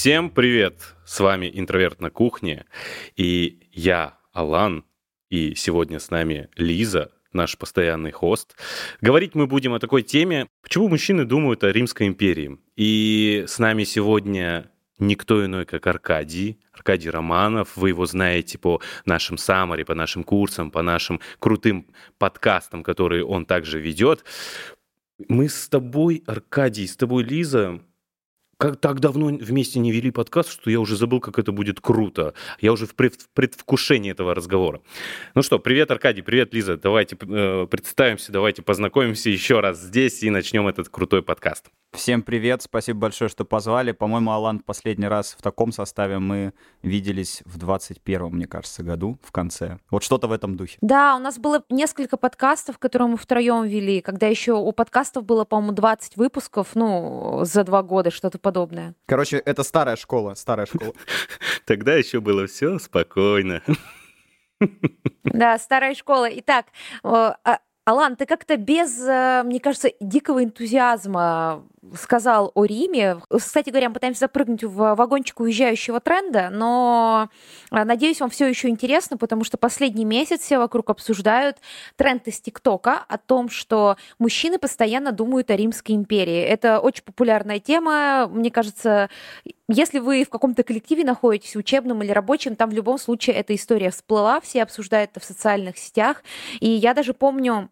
Всем привет! С вами «Интроверт на кухне» и я, Алан, и сегодня с нами Лиза, наш постоянный хост. Говорить мы будем о такой теме, почему мужчины думают о Римской империи. И с нами сегодня никто иной, как Аркадий, Аркадий Романов. Вы его знаете по нашим саммари, по нашим курсам, по нашим крутым подкастам, которые он также ведет. Мы с тобой, Аркадий, с тобой, Лиза, как так давно вместе не вели подкаст, что я уже забыл, как это будет круто. Я уже в предвкушении этого разговора. Ну что, привет, Аркадий, привет, Лиза. Давайте э, представимся, давайте познакомимся еще раз здесь и начнем этот крутой подкаст. Всем привет, спасибо большое, что позвали. По-моему, Алан, последний раз в таком составе мы виделись в 21-м, мне кажется, году, в конце. Вот что-то в этом духе. Да, у нас было несколько подкастов, которые мы втроем вели, когда еще у подкастов было, по-моему, 20 выпусков, ну, за два года, что-то подобное. Короче, это старая школа, старая школа. Тогда еще было все спокойно. Да, старая школа. Итак, а, Алан, ты как-то без, э, мне кажется, дикого энтузиазма сказал о Риме. Кстати говоря, мы пытаемся запрыгнуть в вагончик уезжающего тренда, но э, надеюсь, вам все еще интересно, потому что последний месяц все вокруг обсуждают тренд из ТикТока о том, что мужчины постоянно думают о Римской империи. Это очень популярная тема. Мне кажется, если вы в каком-то коллективе находитесь, учебном или рабочем, там в любом случае эта история всплыла, все обсуждают это в социальных сетях. И я даже помню,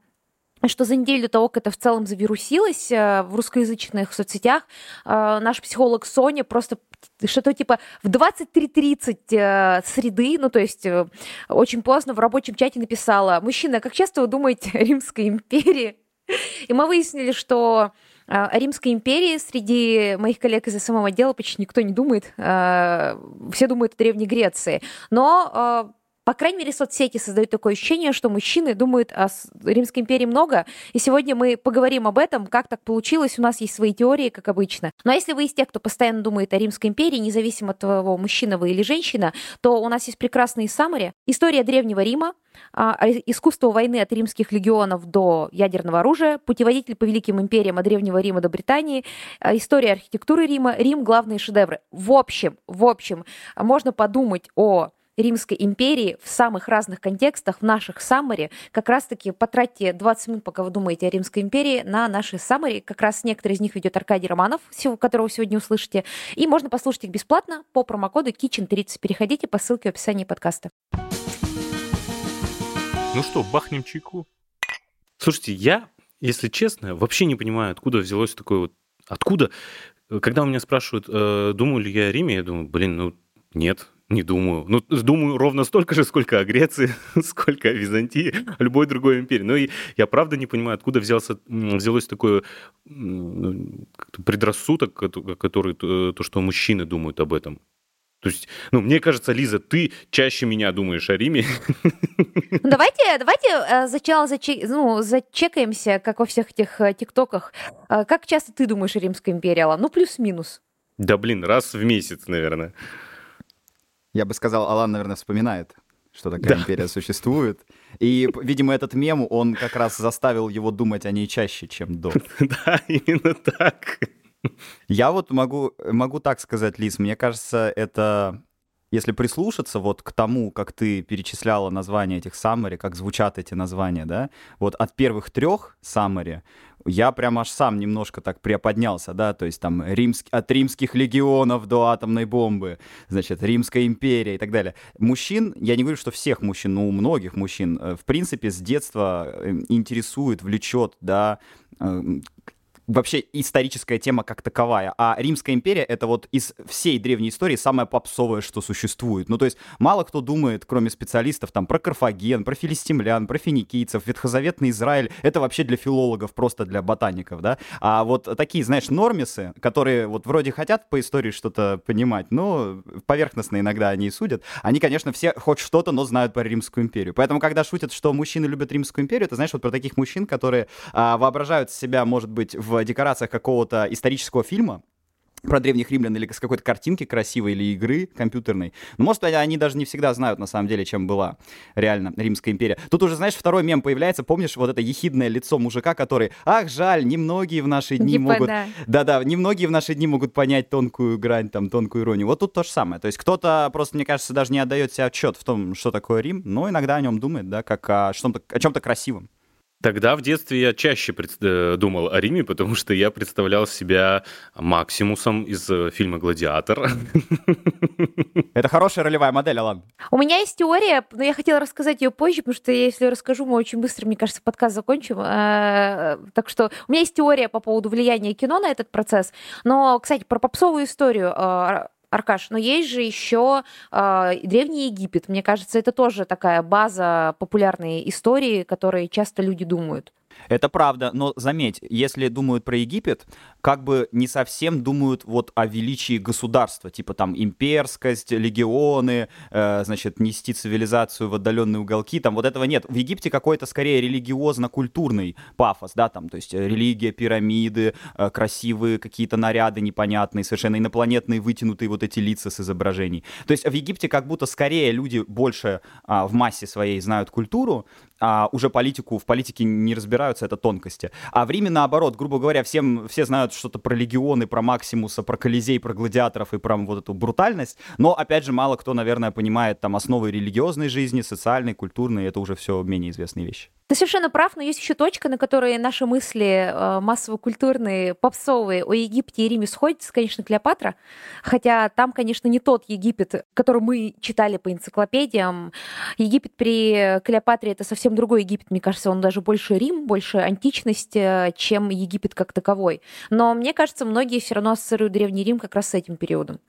что за неделю до того, как это в целом завирусилось э, в русскоязычных соцсетях, э, наш психолог Соня просто что-то типа в 23.30 э, среды, ну то есть очень поздно в рабочем чате написала «Мужчина, как часто вы думаете о Римской империи?» И мы выяснили, что о Римской империи среди моих коллег из SMM отдела почти никто не думает. Все думают о Древней Греции. Но по крайней мере, соцсети создают такое ощущение, что мужчины думают о Римской империи много, и сегодня мы поговорим об этом, как так получилось, у нас есть свои теории, как обычно. Но если вы из тех, кто постоянно думает о Римской империи, независимо от того, мужчина вы или женщина, то у нас есть прекрасные саммари. История Древнего Рима, а, а, искусство войны от римских легионов до ядерного оружия, путеводитель по великим империям от Древнего Рима до Британии, а, история архитектуры Рима, Рим, главные шедевры. В общем, в общем, можно подумать о Римской империи в самых разных контекстах, в наших саммари. Как раз-таки потратьте 20 минут, пока вы думаете о Римской империи, на наши саммари. Как раз некоторые из них ведет Аркадий Романов, которого сегодня услышите. И можно послушать их бесплатно по промокоду Kitchen30. Переходите по ссылке в описании подкаста. Ну что, бахнем чайку? Слушайте, я, если честно, вообще не понимаю, откуда взялось такое вот... Откуда? Когда у меня спрашивают, э, думаю ли я о Риме, я думаю, блин, ну нет, не думаю. Ну, думаю ровно столько же, сколько о Греции, сколько о Византии, о любой другой империи. Но и я правда не понимаю, откуда взялся, взялось такое ну, предрассудок, который, то, что мужчины думают об этом. То есть, ну, мне кажется, Лиза, ты чаще меня думаешь о Риме. Ну, давайте, давайте э, сначала зачек, ну, зачекаемся, как во всех этих э, тиктоках. Э, как часто ты думаешь о Римской империи, Алла? Ну, плюс-минус. Да, блин, раз в месяц, наверное. Я бы сказал, Алан, наверное, вспоминает, что такая да. империя существует. И, видимо, этот мем, он как раз заставил его думать о ней чаще, чем до. Да, именно так. Я вот могу, могу так сказать, Лиз, мне кажется, это если прислушаться вот к тому, как ты перечисляла названия этих саммари, как звучат эти названия, да, вот от первых трех саммари я прям аж сам немножко так приподнялся, да, то есть там римск... от римских легионов до атомной бомбы, значит, Римская империя и так далее. Мужчин, я не говорю, что всех мужчин, но у многих мужчин, э, в принципе, с детства э, интересует, влечет, да, э, вообще историческая тема как таковая. А Римская империя — это вот из всей древней истории самое попсовое, что существует. Ну, то есть мало кто думает, кроме специалистов, там, про Карфаген, про филистимлян, про финикийцев, ветхозаветный Израиль. Это вообще для филологов, просто для ботаников, да? А вот такие, знаешь, нормисы, которые вот вроде хотят по истории что-то понимать, но поверхностно иногда они и судят, они, конечно, все хоть что-то, но знают про Римскую империю. Поэтому, когда шутят, что мужчины любят Римскую империю, это, знаешь, вот про таких мужчин, которые а, воображают себя, может быть, в декорациях какого-то исторического фильма, про древних римлян или с какой-то картинки красивой или игры компьютерной. Ну, может, они даже не всегда знают, на самом деле, чем была реально Римская империя. Тут уже, знаешь, второй мем появляется, помнишь, вот это ехидное лицо мужика, который, ах, жаль, немногие в наши дни типа, могут... Да-да, немногие в наши дни могут понять тонкую грань, там, тонкую иронию. Вот тут то же самое. То есть кто-то просто, мне кажется, даже не отдает себе отчет в том, что такое Рим, но иногда о нем думает, да, как о, о чем-то красивом. Тогда в детстве я чаще пред... Э, думал о Риме, потому что я представлял себя Максимусом из э, фильма «Гладиатор». Это хорошая ролевая модель, Алан. У меня есть теория, но я хотела рассказать ее позже, потому что если расскажу, мы очень быстро, мне кажется, подкаст закончим. Э, так что у меня есть теория по поводу влияния кино на этот процесс. Но, кстати, про попсовую историю Аркаш, но есть же еще э, Древний Египет. Мне кажется, это тоже такая база популярной истории, которые часто люди думают. Это правда, но заметь, если думают про Египет, как бы не совсем думают вот о величии государства, типа там имперскость, легионы, э, значит, нести цивилизацию в отдаленные уголки, там вот этого нет. В Египте какой-то скорее религиозно-культурный пафос, да, там, то есть религия, пирамиды, э, красивые какие-то наряды непонятные, совершенно инопланетные вытянутые вот эти лица с изображений. То есть в Египте как будто скорее люди больше а, в массе своей знают культуру, а уже политику, в политике не разбираются, это тонкости. А в Риме наоборот, грубо говоря, всем, все знают что-то про легионы, про Максимуса, про Колизей, про гладиаторов и про вот эту брутальность, но, опять же, мало кто, наверное, понимает там основы религиозной жизни, социальной, культурной, это уже все менее известные вещи. Ты совершенно прав, но есть еще точка, на которой наши мысли э, массово-культурные, попсовые о Египте и Риме сходятся, конечно, Клеопатра. Хотя там, конечно, не тот Египет, который мы читали по энциклопедиям. Египет при Клеопатре — это совсем другой Египет, мне кажется. Он даже больше Рим, больше античность, э, чем Египет как таковой. Но мне кажется, многие все равно ассоциируют Древний Рим как раз с этим периодом.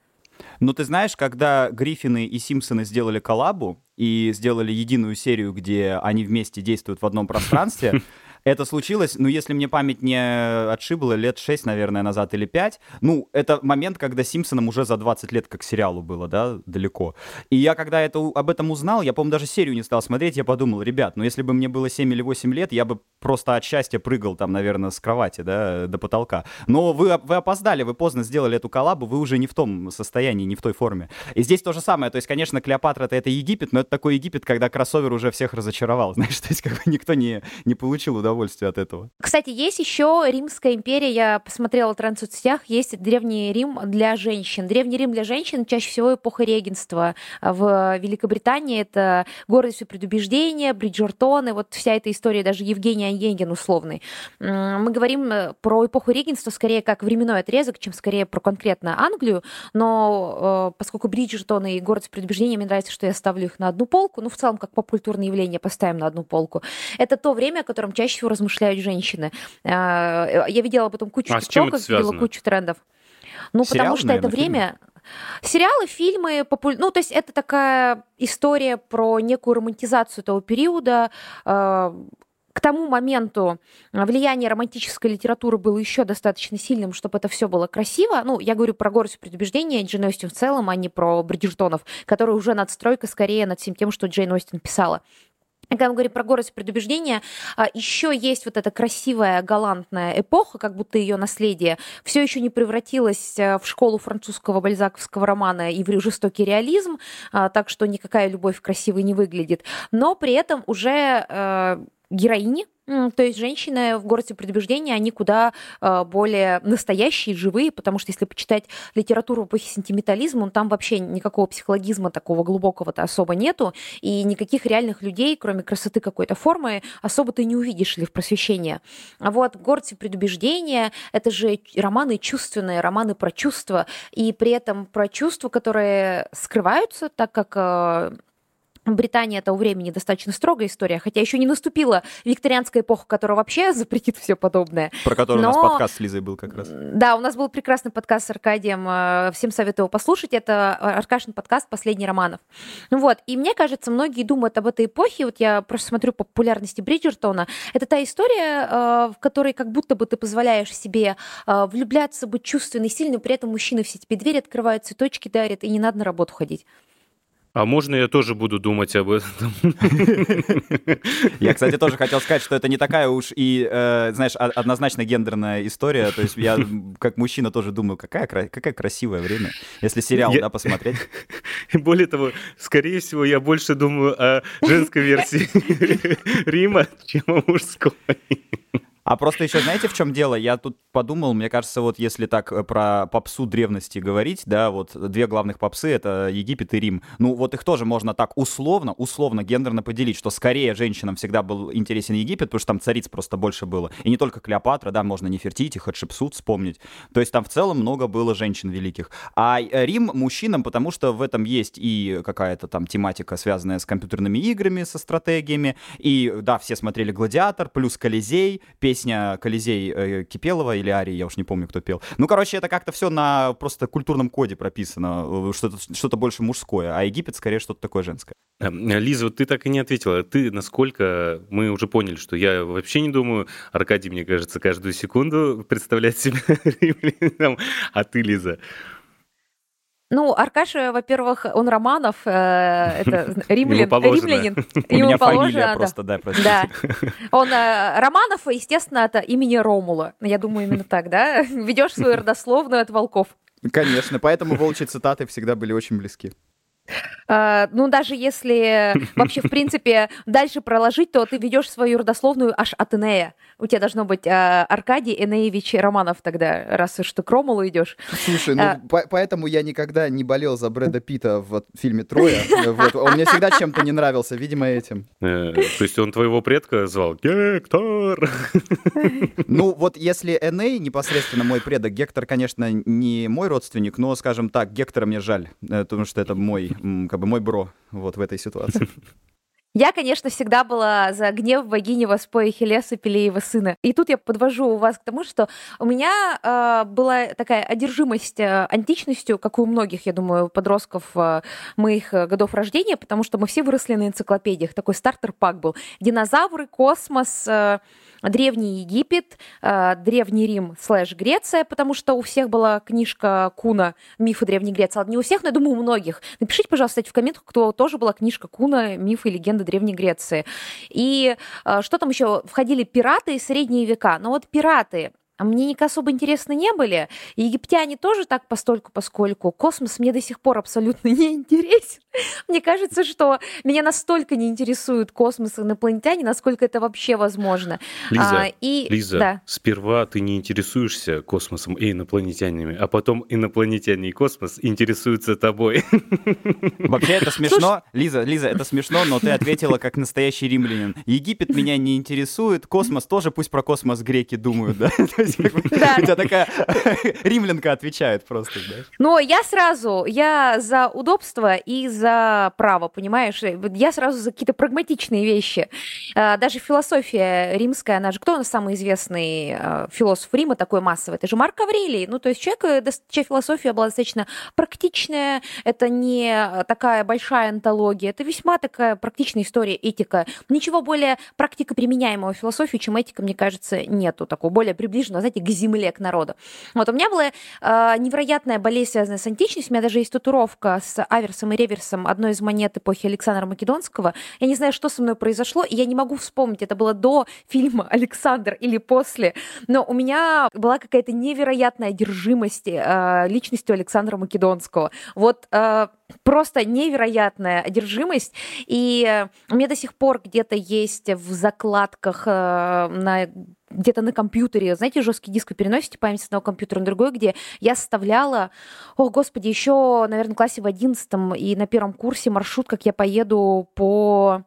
Ну, ты знаешь, когда Гриффины и Симпсоны сделали коллабу и сделали единую серию, где они вместе действуют в одном пространстве, Это случилось, ну, если мне память не отшибла, лет 6, наверное, назад или 5. Ну, это момент, когда Симпсонам уже за 20 лет как сериалу было, да, далеко. И я, когда это, об этом узнал, я, по-моему, даже серию не стал смотреть, я подумал, ребят, ну, если бы мне было 7 или 8 лет, я бы просто от счастья прыгал там, наверное, с кровати, да, до потолка. Но вы, вы опоздали, вы поздно сделали эту коллабу, вы уже не в том состоянии, не в той форме. И здесь то же самое, то есть, конечно, Клеопатра-то это Египет, но это такой Египет, когда кроссовер уже всех разочаровал, знаешь, то есть, как бы никто не, не получил удовольствия удовольствие от этого. Кстати, есть еще Римская империя, я посмотрела в соцсетях, есть Древний Рим для женщин. Древний Рим для женщин чаще всего эпоха регенства. В Великобритании это гордость и предубеждение, Бриджертон, и вот вся эта история, даже Евгений Онегин условный. Мы говорим э, про эпоху регенства скорее как временной отрезок, чем скорее про конкретно Англию, но э, поскольку Бриджертон и гордость и предубеждение, мне нравится, что я ставлю их на одну полку, ну, в целом, как попкультурное явление поставим на одну полку. Это то время, о котором чаще всего размышляют женщины. А, я видела об этом кучу а тиктоков, видела кучу трендов. Ну, Сериалы, потому что наверное, это время... Фильмы? Сериалы, фильмы, популь... ну, то есть это такая история про некую романтизацию того периода, а, к тому моменту влияние романтической литературы было еще достаточно сильным, чтобы это все было красиво. Ну, я говорю про горсть предубеждения Джейн Остин в целом, а не про Бриджертонов, который уже надстройка скорее над всем тем, что Джейн Остин писала. Когда мы говорим про гордость предубеждения, а, еще есть вот эта красивая, галантная эпоха, как будто ее наследие все еще не превратилось э, в школу французского бальзаковского романа и в жестокий реализм, а, так что никакая любовь красивой не выглядит. Но при этом уже э, героини то есть женщины в городе предубеждения, они куда а, более настоящие, живые, потому что если почитать литературу по сентиментализму, там вообще никакого психологизма такого глубокого-то особо нету, и никаких реальных людей, кроме красоты какой-то формы, особо ты не увидишь ли в просвещении. А вот «Горцы предубеждения» — это же романы чувственные, романы про чувства, и при этом про чувства, которые скрываются, так как а, Британия того времени достаточно строгая история, хотя еще не наступила викторианская эпоха, которая вообще запретит все подобное. Про который Но... у нас подкаст с Лизой был как раз. Да, у нас был прекрасный подкаст с Аркадием, э, всем советую его послушать, это Аркашин подкаст «Последний романов». Ну вот, и мне кажется, многие думают об этой эпохе, вот я просто смотрю по популярности Бриджертона, это та история, э, в которой как будто бы ты позволяешь себе э, влюбляться, быть чувственной, сильной, при этом мужчины все тебе двери открывают, цветочки дарят, и не надо на работу ходить. А можно я тоже буду думать об этом? Я, кстати, тоже хотел сказать, что это не такая уж и, э, знаешь, однозначно гендерная история. То есть я как мужчина тоже думаю, какая, какая красивое время, если сериал, я... да, посмотреть. Более того, скорее всего, я больше думаю о женской версии Рима, чем о мужской. А просто еще знаете, в чем дело? Я тут подумал, мне кажется, вот если так э, про попсу древности говорить, да, вот две главных попсы — это Египет и Рим. Ну, вот их тоже можно так условно, условно, гендерно поделить, что скорее женщинам всегда был интересен Египет, потому что там цариц просто больше было. И не только Клеопатра, да, можно Нефертити, Хатшепсут вспомнить. То есть там в целом много было женщин великих. А э, Рим мужчинам, потому что в этом есть и какая-то там тематика, связанная с компьютерными играми, со стратегиями. И, да, все смотрели «Гладиатор», плюс «Колизей», песня песня Колизей э, Кипелова или Арии, я уж не помню, кто пел. Ну, короче, это как-то все на просто культурном коде прописано, э, что-то что больше мужское, а Египет скорее что-то такое женское. Эм, Лиза, вот ты так и не ответила. Ты насколько... Мы уже поняли, что я вообще не думаю, Аркадий, мне кажется, каждую секунду представляет себя римлянином, а ты, Лиза, ну, Аркаша, во-первых, он Романов, э, это римлян, римлянин. Ему положено. просто, да, Да. Он э, Романов, естественно, это имени Ромула. Я думаю, именно так, да? Ведешь свою родословную от волков. Конечно, поэтому волчьи цитаты всегда были очень близки. Uh, ну, даже если вообще, в принципе, дальше проложить, то ты ведешь свою родословную аж от Энея. У тебя должно быть uh, Аркадий Энеевич Романов тогда, раз уж ты к Ромулу идешь. Слушай, ну, по поэтому я никогда не болел за Брэда Питта в фильме «Троя». Вот. Он мне всегда чем-то не нравился, видимо, этим. Э, то есть он твоего предка звал Гектор? Ну, вот если Эней непосредственно мой предок, Гектор, конечно, не мой родственник, но, скажем так, Гектора мне жаль, э, потому что это мой как бы мой бро вот в этой ситуации. Я, конечно, всегда была за гнев богини воспоя Хелеса Пелеева сына. И тут я подвожу вас к тому, что у меня э, была такая одержимость э, античностью, как и у многих, я думаю, подростков э, моих годов рождения, потому что мы все выросли на энциклопедиях. Такой стартер-пак был. Динозавры, космос, э, Древний Египет, э, Древний Рим слэш Греция, потому что у всех была книжка Куна «Мифы Древней Греции». Не у всех, но я думаю, у многих. Напишите, пожалуйста, в комментах, кто тоже была книжка Куна «Мифы и легенды Древней Греции». И э, что там еще? Входили пираты и средние века. Но вот пираты, мне никак особо интересны не были. И египтяне тоже так постольку поскольку. Космос мне до сих пор абсолютно не интересен. Мне кажется, что меня настолько не интересует космос и инопланетяне, насколько это вообще возможно. Лиза, а, и... Лиза да. сперва ты не интересуешься космосом и инопланетянами, а потом инопланетяне и космос интересуются тобой. Вообще это смешно. Слушай... Лиза, Лиза, это смешно, но ты ответила как настоящий римлянин. Египет меня не интересует, космос тоже, пусть про космос греки думают, да? У тебя такая римлянка отвечает просто. Но я сразу, я за удобство и за право, понимаешь? Я сразу за какие-то прагматичные вещи. А, даже философия римская, она же, кто у нас самый известный а, философ Рима такой массовый? Это же Марк Аврелий. Ну, то есть человек, э, чья философия была достаточно практичная, это не такая большая антология, это весьма такая практичная история, этика. Ничего более практико применяемого в философии, чем этика, мне кажется, нету такого, более приближенного знаете, к земле, к народу. Вот у меня была э, невероятная болезнь, связанная с античностью. У меня даже есть татуировка с аверсом и реверсом одной из монет эпохи Александра Македонского. Я не знаю, что со мной произошло, и я не могу вспомнить, это было до фильма «Александр» или после, но у меня была какая-то невероятная одержимость э, личностью Александра Македонского. Вот э, просто невероятная одержимость. И э, у меня до сих пор где-то есть в закладках э, на где-то на компьютере, знаете, жесткий диск вы переносите память с одного компьютера на другой, где я составляла, о, господи, еще, наверное, в классе в одиннадцатом и на первом курсе маршрут, как я поеду по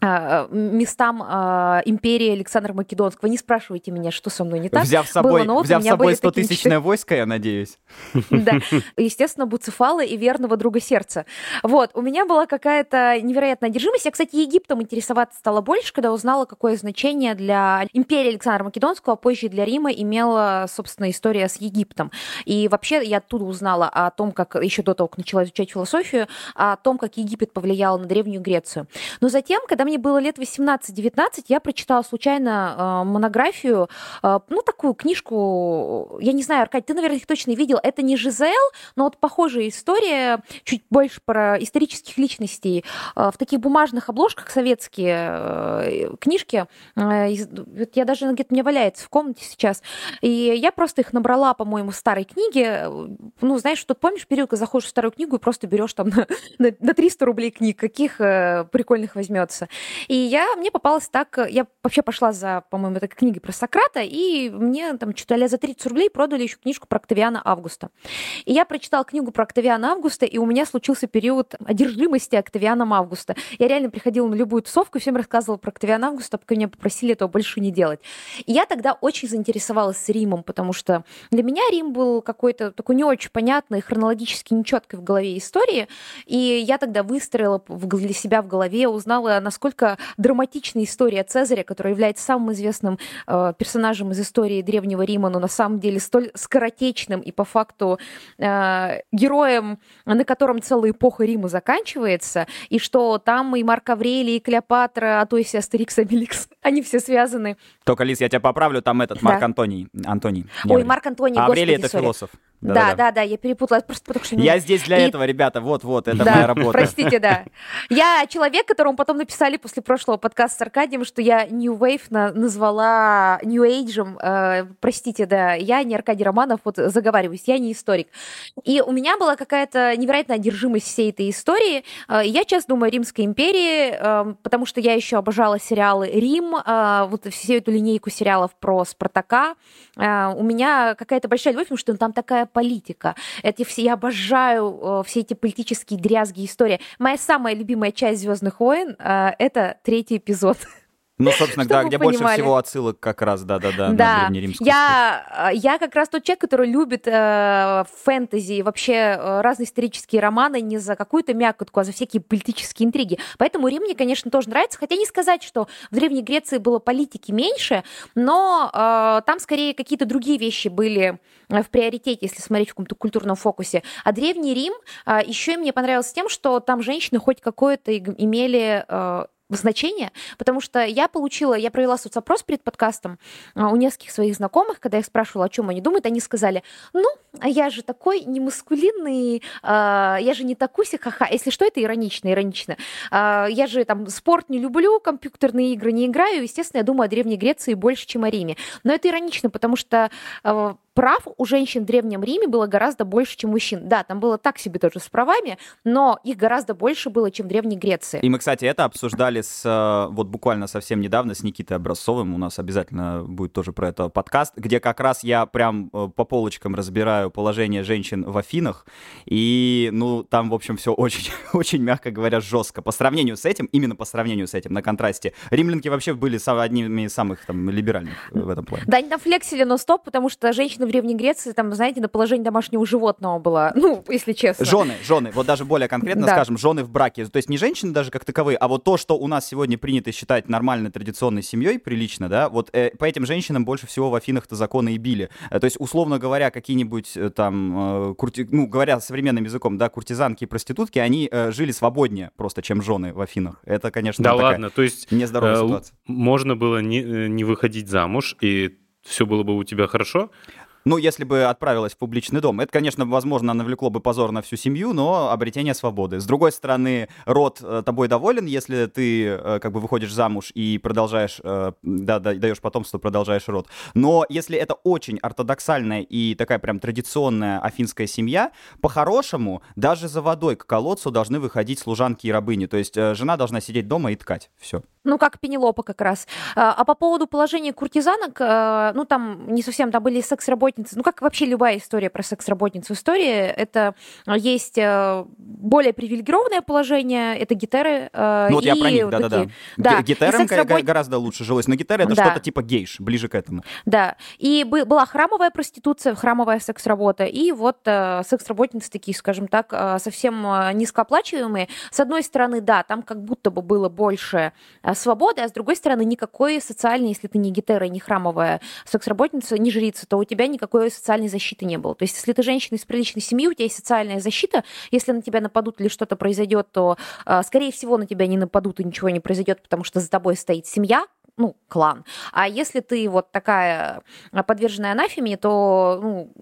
местам а, империи Александра Македонского. Не спрашивайте меня, что со мной не так. Взяв с собой, Было, взяв с собой 100-тысячное войско, я надеюсь. Да, естественно, Буцефала и верного друга сердца. Вот, у меня была какая-то невероятная одержимость. Я, кстати, Египтом интересоваться стала больше, когда узнала, какое значение для империи Александра Македонского, а позже для Рима имела, собственно, история с Египтом. И вообще я оттуда узнала о том, как, еще до того, как начала изучать философию, о том, как Египет повлиял на Древнюю Грецию. Но затем, когда мне было лет 18-19, я прочитала случайно э, монографию, э, ну, такую книжку, я не знаю, Аркадий, ты, наверное, их точно видел, это не Жизел, но вот похожая история, чуть больше про исторических личностей, э, в таких бумажных обложках советские книжки, я даже где-то мне валяется в комнате сейчас, и я просто их набрала, по-моему, в старой книге, ну, знаешь, тут помнишь период, когда заходишь в старую книгу и просто берешь там на, на, на 300 рублей книг, каких прикольных возьмется. И я, мне попалось так, я вообще пошла за, по-моему, этой книгой про Сократа, и мне там что-то а за 30 рублей продали еще книжку про Октавиана Августа. И я прочитала книгу про Октавиана Августа, и у меня случился период одержимости Октавианом Августа. Я реально приходила на любую тусовку и всем рассказывала про Октавиана Августа, пока меня попросили этого больше не делать. И я тогда очень заинтересовалась Римом, потому что для меня Рим был какой-то такой не очень понятный, хронологически нечеткой в голове истории, и я тогда выстроила для себя в голове, узнала, насколько драматична история Цезаря, который является самым известным э, персонажем из истории Древнего Рима, но на самом деле столь скоротечным и по факту э, героем, на котором целая эпоха Рима заканчивается, и что там и Марк Аврелий, и Клеопатра, а то есть Астерикс, Обеликс, они все связаны. Только, Лиз, я тебя поправлю, там этот Марк да. Антоний. Антоний. Ой, Марк Антоний, а Аврелий это сори. философ. Да, да, да, да, я перепутала. Просто потому, что я здесь для и... этого, ребята, вот-вот, это да, моя работа. Простите, да. Я человек, которому потом написали после прошлого подкаста с Аркадием, что я New Wave на назвала New Age. Э, простите, да, я не Аркадий Романов, вот заговариваюсь, я не историк. И у меня была какая-то невероятная одержимость всей этой истории. Э, я сейчас думаю о Римской империи, э, потому что я еще обожала сериалы Рим, э, вот всю эту линейку сериалов про Спартака. Э, у меня какая-то большая любовь, потому что там такая политика. Это все, я обожаю э, все эти политические дрязги истории. Моя самая любимая часть Звездных войн э, это третий эпизод. Ну, собственно, да, где понимали. больше всего отсылок как раз, да-да-да, да. Я, э, я как раз тот человек, который любит э, фэнтези и вообще э, разные исторические романы не за какую-то мякотку, а за всякие политические интриги. Поэтому Рим мне, конечно, тоже нравится, хотя не сказать, что в Древней Греции было политики меньше, но э, там скорее какие-то другие вещи были э, в приоритете, если смотреть в каком-то культурном фокусе. А Древний Рим э, еще мне понравился тем, что там женщины хоть какое-то имели э, значение, потому что я получила, я провела соцопрос перед подкастом а, у нескольких своих знакомых, когда я их спрашивала, о чем они думают, они сказали, ну, а я же такой не маскулинный, а, я же не такуся, ха-ха. Если что, это иронично, иронично. Я же там спорт не люблю, компьютерные игры не играю, естественно, я думаю о Древней Греции больше, чем о Риме. Но это иронично, потому что прав у женщин в Древнем Риме было гораздо больше, чем мужчин. Да, там было так себе тоже с правами, но их гораздо больше было, чем в Древней Греции. И мы, кстати, это обсуждали с, э, вот буквально совсем недавно с Никитой Образцовым. У нас обязательно будет тоже про это подкаст, где как раз я прям э, по полочкам разбираю положение женщин в Афинах. И, ну, там, в общем, все очень, очень, мягко говоря, жестко. По сравнению с этим, именно по сравнению с этим, на контрасте, римлянки вообще были одними из самых там либеральных в этом плане. Да, они там флексили, но стоп, потому что женщины в Древней Греции, там, знаете, на положение домашнего животного было, ну, если честно. Жены, жены, вот даже более конкретно да. скажем, жены в браке. То есть не женщины даже как таковые, а вот то, что у нас сегодня принято считать нормальной традиционной семьей, прилично, да, вот э, по этим женщинам больше всего в Афинах-то законы и били. Э, то есть, условно говоря, какие-нибудь э, там, э, курти... ну, говоря современным языком, да, куртизанки и проститутки, они э, жили свободнее просто, чем жены в Афинах. Это, конечно, да ладно, то есть нездоровая э, ситуация. Можно было не, э, не выходить замуж, и все было бы у тебя хорошо, ну, если бы отправилась в публичный дом. Это, конечно, возможно, навлекло бы позор на всю семью, но обретение свободы. С другой стороны, род э, тобой доволен, если ты э, как бы выходишь замуж и продолжаешь, э, да, да, даешь потомство, продолжаешь род. Но если это очень ортодоксальная и такая прям традиционная афинская семья, по-хорошему, даже за водой к колодцу должны выходить служанки и рабыни. То есть жена должна сидеть дома и ткать. Все. Ну, как Пенелопа как раз. А по поводу положения куртизанок, ну, там не совсем, там были секс-работницы, ну как вообще любая история про секс-работницу история, это э, есть более привилегированное положение, это гитеры. Э, ну вот я про них, да-да-да. Да. Гитерам секс-работ... гораздо лучше жилось, но гитеры это да. что-то типа гейш, ближе к этому. Да, и была храмовая проституция, храмовая секс-работа, и вот секс-работницы такие, скажем так, совсем низкооплачиваемые. С одной стороны, да, там как будто бы было больше свободы, а с другой стороны, никакой социальной, если ты не гетера, не храмовая секс-работница, не жрица, то у тебя никакой социальной защиты не было. То есть, если ты женщина из приличной семьи, у тебя есть социальная защита, если на тебя нападут или что-то произойдет, то, скорее всего, на тебя не нападут и ничего не произойдет, потому что за тобой стоит семья, ну, клан. А если ты вот такая а, подверженная анафеме, то ну,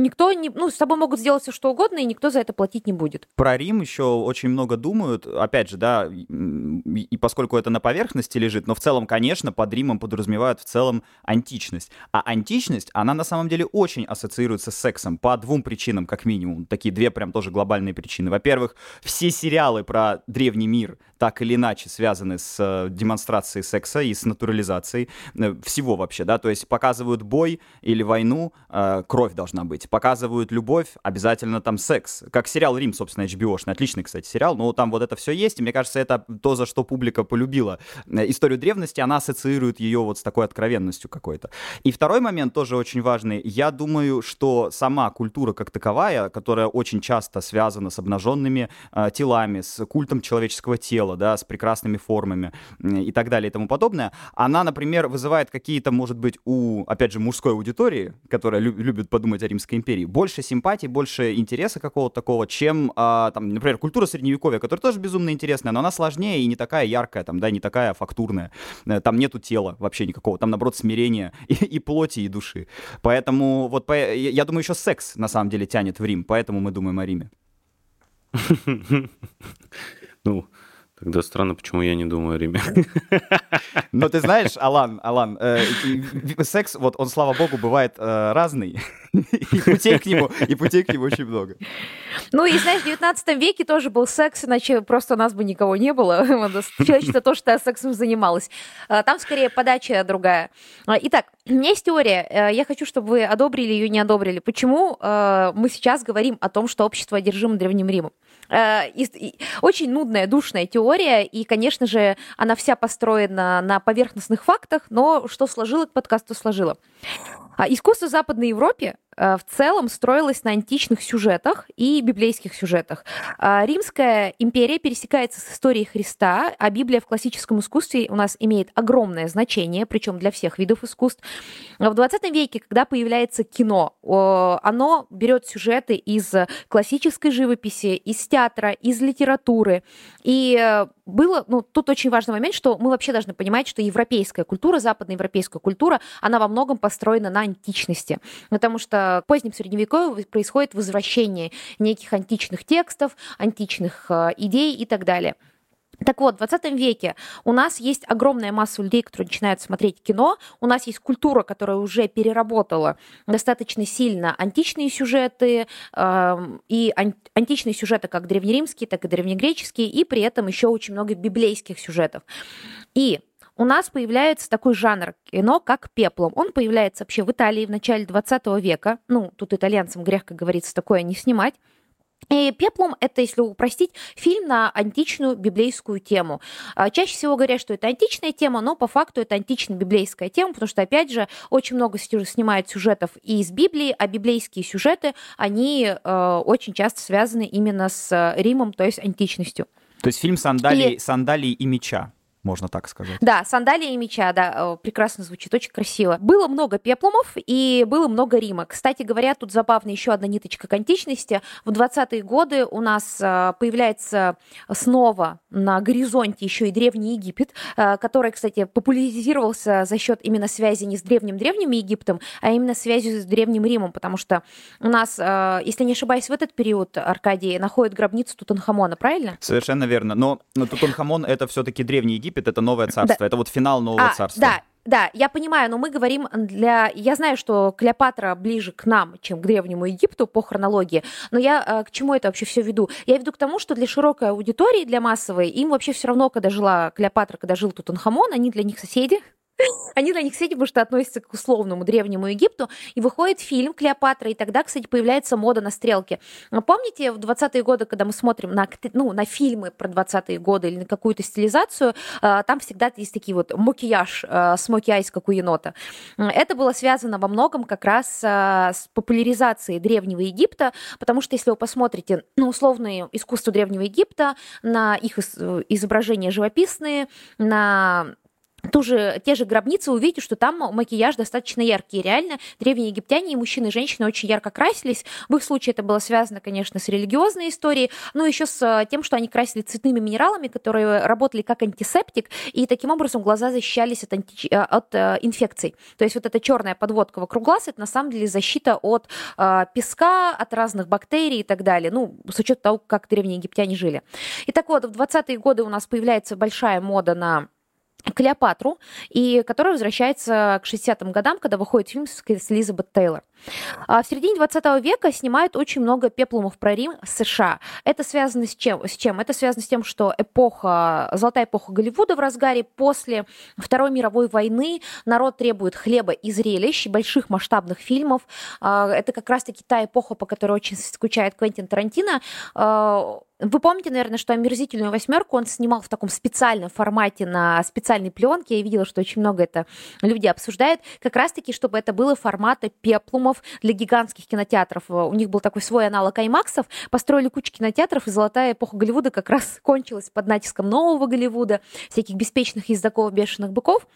никто не, ну, с тобой могут сделать все что угодно, и никто за это платить не будет. Про Рим еще очень много думают, опять же, да, и поскольку это на поверхности лежит, но в целом, конечно, под Римом подразумевают в целом античность. А античность, она на самом деле очень ассоциируется с сексом по двум причинам, как минимум. Такие две прям тоже глобальные причины. Во-первых, все сериалы про древний мир так или иначе связаны с э, демонстрацией секса и с натурализацией э, всего вообще, да, то есть показывают бой или войну, э, кровь должна быть, показывают любовь, обязательно там секс, как сериал «Рим», собственно, HBO-шный, отличный, кстати, сериал, но там вот это все есть, и мне кажется, это то, за что публика полюбила историю древности, она ассоциирует ее вот с такой откровенностью какой-то. И второй момент тоже очень важный, я думаю, что сама культура как таковая, которая очень часто связана с обнаженными э, телами, с культом человеческого тела, да, с прекрасными формами и так далее и тому подобное, она, например, вызывает какие-то, может быть, у, опять же, мужской аудитории, которая лю- любит подумать о Римской империи, больше симпатии, больше интереса какого-то такого, чем, а, там, например, культура Средневековья, которая тоже безумно интересная, но она сложнее и не такая яркая, там, да, не такая фактурная. Э, там нету тела вообще никакого, там, наоборот, смирение и, и плоти, и души. Поэтому, вот, по, я думаю, еще секс, на самом деле, тянет в Рим, поэтому мы думаем о Риме. Ну, Тогда странно, почему я не думаю о Риме. Но ты знаешь, Алан, Алан, э, секс, вот он, слава богу, бывает э, разный. И путей к нему, и путей к нему очень много. Ну и знаешь, в 19 веке тоже был секс, иначе просто у нас бы никого не было. Человечество тоже сексом занималось. А, там скорее подача другая. А, итак, у меня есть теория. Э, я хочу, чтобы вы одобрили ее, не одобрили. Почему э, мы сейчас говорим о том, что общество одержимо Древним Римом? Э, очень нудная, душная теория, и, конечно же, она вся построена на поверхностных фактах, но что сложило к подкасту, сложило. А искусство Западной Европе в целом строилась на античных сюжетах и библейских сюжетах. А, Римская империя пересекается с историей Христа, а Библия в классическом искусстве у нас имеет огромное значение, причем для всех видов искусств. В 20 веке, когда появляется кино, оно берет сюжеты из классической живописи, из театра, из литературы. И э, было, ну, тут очень важный момент, что мы вообще должны понимать, что европейская культура, западноевропейская культура, она во многом построена на античности. Потому что в позднем Средневековье происходит возвращение неких античных текстов, античных э, идей и так далее. Так вот, в 20 веке у нас есть огромная масса людей, которые начинают смотреть кино. У нас есть культура, которая уже переработала достаточно сильно античные сюжеты, э, и ан- античные сюжеты как древнеримские, так и древнегреческие, и при этом еще очень много библейских сюжетов. И у нас появляется такой жанр кино, как пеплом. Он появляется вообще в Италии в начале 20 века. Ну, тут итальянцам грех, как говорится, такое не снимать. И «Пеплом» — это, если упростить, фильм на античную библейскую тему. А, чаще всего говорят, что это античная тема, но по факту это антично-библейская тема, потому что, опять же, очень много снимают сюжетов и из Библии, а библейские сюжеты, они э, очень часто связаны именно с Римом, то есть античностью. То есть фильм «Сандалии, и... сандалии и меча» можно так сказать. Да, сандалии и меча, да, прекрасно звучит, очень красиво. Было много пеплумов и было много Рима. Кстати говоря, тут забавно еще одна ниточка к античности. В 20-е годы у нас а, появляется снова на горизонте еще и Древний Египет, а, который, кстати, популяризировался за счет именно связи не с древним-древним Египтом, а именно связью с Древним Римом, потому что у нас, а, если не ошибаюсь, в этот период, Аркадий, находит гробницу Тутанхамона, правильно? Совершенно верно. Но Тутанхамон — это все-таки Древний Египет, Египет — это новое царство, да. это вот финал нового а, царства. Да, да, я понимаю, но мы говорим для... Я знаю, что Клеопатра ближе к нам, чем к Древнему Египту по хронологии, но я а, к чему это вообще все веду? Я веду к тому, что для широкой аудитории, для массовой, им вообще все равно, когда жила Клеопатра, когда жил Тутанхамон, они для них соседи, Они на них сидят, потому что относятся к условному древнему Египту. И выходит фильм «Клеопатра», и тогда, кстати, появляется мода на стрелки. Помните, в 20-е годы, когда мы смотрим на, ну, на фильмы про 20-е годы или на какую-то стилизацию, э, там всегда есть такие вот макияж, э, смоки айс, как у енота. Это было связано во многом как раз с популяризацией Древнего Египта, потому что если вы посмотрите на условное искусство Древнего Египта, на их изображения живописные, на ту же, те же гробницы, увидите, что там макияж достаточно яркий. реально, древние египтяне и мужчины, и женщины очень ярко красились. В их случае это было связано, конечно, с религиозной историей, но еще с э, тем, что они красили цветными минералами, которые работали как антисептик, и таким образом глаза защищались от, анти... Э, от э, инфекций. То есть вот эта черная подводка вокруг глаз, это на самом деле защита от песка, от разных бактерий и так далее, ну, с учетом того, как древние египтяне жили. И так вот, в 20-е годы у нас появляется большая мода на Клеопатру, и которая возвращается к 60-м годам, когда выходит фильм с Элизабет Тейлор. А в середине 20 века снимают очень много пеплумов про Рим США. Это связано с чем? с чем? Это связано с тем, что эпоха, золотая эпоха Голливуда в разгаре после Второй мировой войны народ требует хлеба и зрелищ, больших масштабных фильмов. А, это как раз-таки та эпоха, по которой очень скучает Квентин Тарантино а, вы помните, наверное, что «Омерзительную восьмерку» он снимал в таком специальном формате на специальной пленке. Я видела, что очень много это люди обсуждают. Как раз-таки, чтобы это было формата пеплумов для гигантских кинотеатров. У них был такой свой аналог аймаксов. Построили кучу кинотеатров, и золотая эпоха Голливуда как раз кончилась под натиском нового Голливуда, всяких беспечных ездаков, бешеных быков.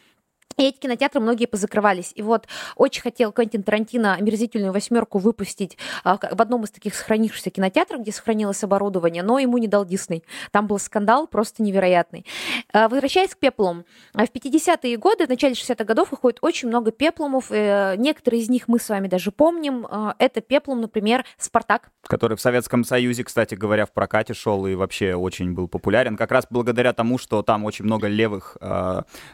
И эти кинотеатры многие позакрывались. И вот очень хотел Квентин Тарантино «Омерзительную восьмерку» выпустить а, в одном из таких сохранившихся кинотеатров, где сохранилось оборудование, но ему не дал Дисней. Там был скандал просто невероятный. А, возвращаясь к пеплам. В 50-е годы, в начале 60-х годов выходит очень много пепломов. Э, некоторые из них мы с вами даже помним. А, это пеплом, например, «Спартак». Который в Советском Союзе, кстати говоря, в прокате шел и вообще очень был популярен. Как раз благодаря тому, что там очень много левых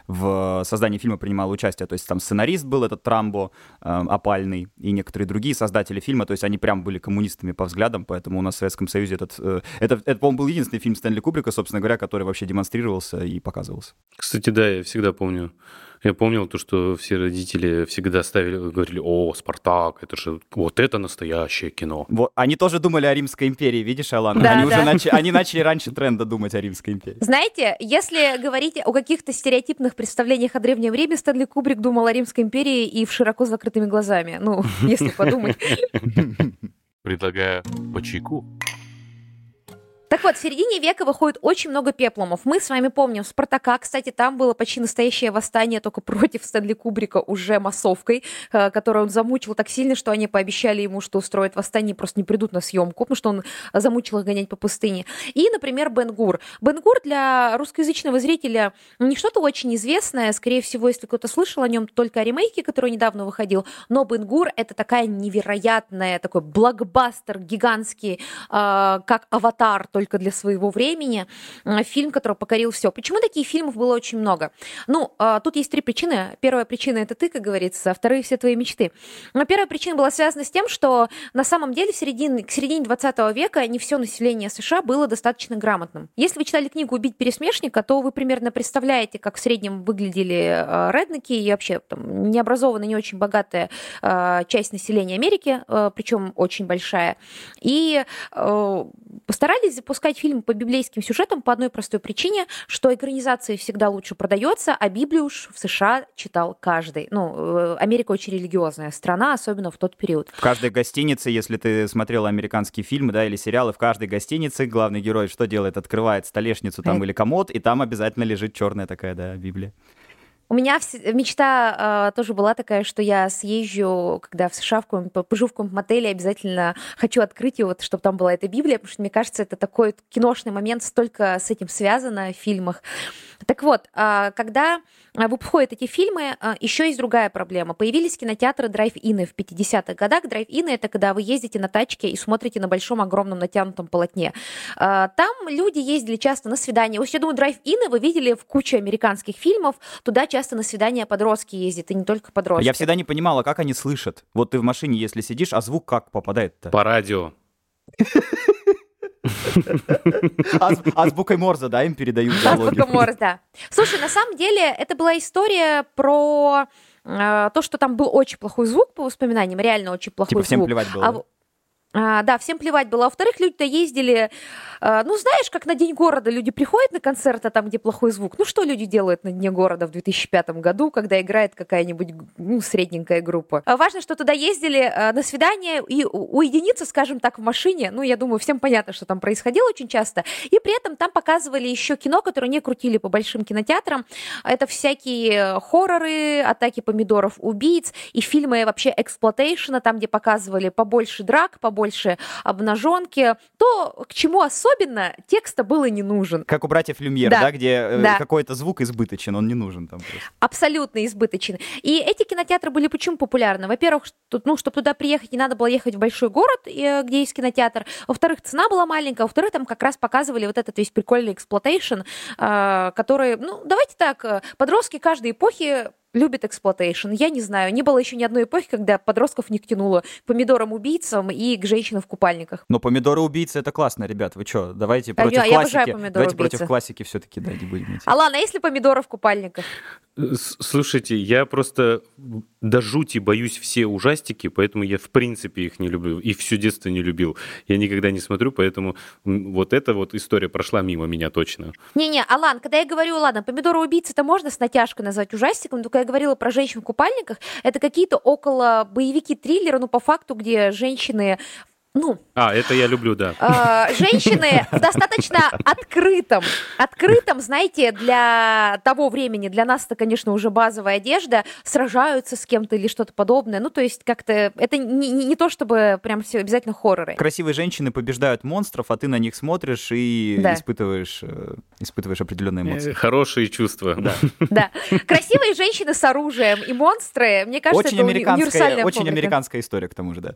в создании фильма фильма принимал участие. То есть там сценарист был этот Трамбо э, опальный и некоторые другие создатели фильма. То есть они прям были коммунистами по взглядам, поэтому у нас в Советском Союзе этот... Э, это, это по-моему, был единственный фильм Стэнли Кубрика, собственно говоря, который вообще демонстрировался и показывался. Кстати, да, я всегда помню я помнил то, что все родители всегда ставили, говорили, о, Спартак, это же вот это настоящее кино. Вот, они тоже думали о Римской империи, видишь, Алан? Да, они, да. Уже нач... они начали раньше тренда думать о Римской империи. Знаете, если говорить о каких-то стереотипных представлениях о Древнем Риме, Стэнли Кубрик думал о Римской империи и в широко закрытыми глазами. Ну, если подумать. Предлагаю по чайку. Так вот, в середине века выходит очень много пепломов. Мы с вами помним Спартака, кстати, там было почти настоящее восстание только против Стэнли Кубрика уже массовкой, э, которую он замучил так сильно, что они пообещали ему, что устроят восстание, просто не придут на съемку, потому что он замучил их гонять по пустыне. И, например, Бен-Гур. Бен-Гур для русскоязычного зрителя не что-то очень известное, скорее всего, если кто-то слышал о нем, только о ремейке, который недавно выходил, но Бен-Гур — это такая невероятная, такой блокбастер гигантский, э, как «Аватар», только для своего времени, фильм, который покорил все. Почему таких фильмов было очень много? Ну, а, тут есть три причины. Первая причина — это ты, как говорится, а вторые — все твои мечты. Но первая причина была связана с тем, что на самом деле в середине, к середине 20 века не все население США было достаточно грамотным. Если вы читали книгу «Убить пересмешника», то вы примерно представляете, как в среднем выглядели а, реднеки и вообще там, необразованная, не очень богатая часть населения Америки, причем очень большая. И постарались запускать фильмы по библейским сюжетам по одной простой причине, что экранизация всегда лучше продается, а Библию уж в США читал каждый. Ну, э, Америка очень религиозная страна, особенно в тот период. В каждой гостинице, если ты смотрел американские фильмы, да, или сериалы, в каждой гостинице главный герой что делает? Открывает столешницу там или комод, и там обязательно лежит черная такая, да, Библия. У меня мечта э, тоже была такая, что я съезжу, когда в США, в поживу в каком-то мотеле, обязательно хочу открыть его, чтобы там была эта Библия, потому что мне кажется, это такой киношный момент, столько с этим связано в фильмах. Так вот, а, когда выходят эти фильмы, а, еще есть другая проблема. Появились кинотеатры drive-in ы в 50-х годах. Drive-in ы — это когда вы ездите на тачке и смотрите на большом, огромном натянутом полотне. А, там люди ездили часто на свидания. Я думаю, драйв-ины вы видели в куче американских фильмов. Туда часто на свидания подростки ездят, и не только подростки. Я всегда не понимала, как они слышат. Вот ты в машине, если сидишь, а звук как попадает-то? По радио. Азбукой Морза, да, им передают диалоги? Азбука Морзе, да. Слушай, на самом деле это была история про э, то, что там был очень плохой звук по воспоминаниям, реально очень плохой типа звук. всем плевать было, А да? а, всем плевать было. А во-вторых, люди-то ездили, э, ну, знаешь, как на День города люди приходят на концерт, а там, где плохой звук. Ну, что люди делают на Дне города в 2005 году, когда играет какая-нибудь, ну, средненькая группа? А Важно, что туда ездили э, на свидание и уединиться, скажем так, в машине. Ну, я думаю, всем понятно, что там происходило очень часто. И при этом там показывали еще кино, которое не крутили по большим кинотеатрам. Это всякие хорроры, атаки помидоров, убийц и фильмы вообще эксплуатейшена, там, где показывали побольше драк, побольше обнаженки. То, к чему особенно текста было не нужен. Как у братьев Люмьер, да, Да. где э, Да. какой-то звук избыточен, он не нужен там просто. абсолютно избыточен. И эти кинотеатры были почему популярны? Во-первых, ну, чтобы туда приехать, не надо было ехать в большой город, э, где есть кинотеатр. Во-вторых, цена была маленькая. Во-вторых, там как раз показывали вот этот весь прикольный exploitation, э, который, ну, давайте так, подростки каждой эпохи любят exploitation. Я не знаю, не было еще ни одной эпохи, когда подростков не тянуло к помидорам-убийцам и к женщинам в купальниках. Но помидоры убийцы это классно, ребят. Вы что, давайте А против я- обожаю классики. помидоры Давайте против классики все-таки, да, не будем идти. Алан, а если помидоры в купальниках? Слушайте, я просто до жути боюсь все ужастики, поэтому я в принципе их не люблю. И всю детство не любил. Я никогда не смотрю, поэтому вот эта вот история прошла мимо меня точно. Не-не, Алан, когда я говорю, ладно, помидоры убийцы это можно с натяжкой назвать ужастиком, только я говорила про женщин в купальниках, это какие-то около боевики триллера, ну, по факту, где женщины ну, А, это я люблю, да. э, женщины в достаточно открытом, открытом, знаете, для того времени, для нас это, конечно, уже базовая одежда, сражаются с кем-то или что-то подобное. Ну, то есть как-то это не, не- не то, чтобы прям все обязательно хорроры. Красивые женщины побеждают монстров, а ты на них смотришь и Да. испытываешь, э, испытываешь определенные эмоции. Э, Хорошие чувства. Да. Да. Красивые женщины с оружием и монстры, мне кажется, Очень это американская, универсальная очень публика. американская история, к тому же, да.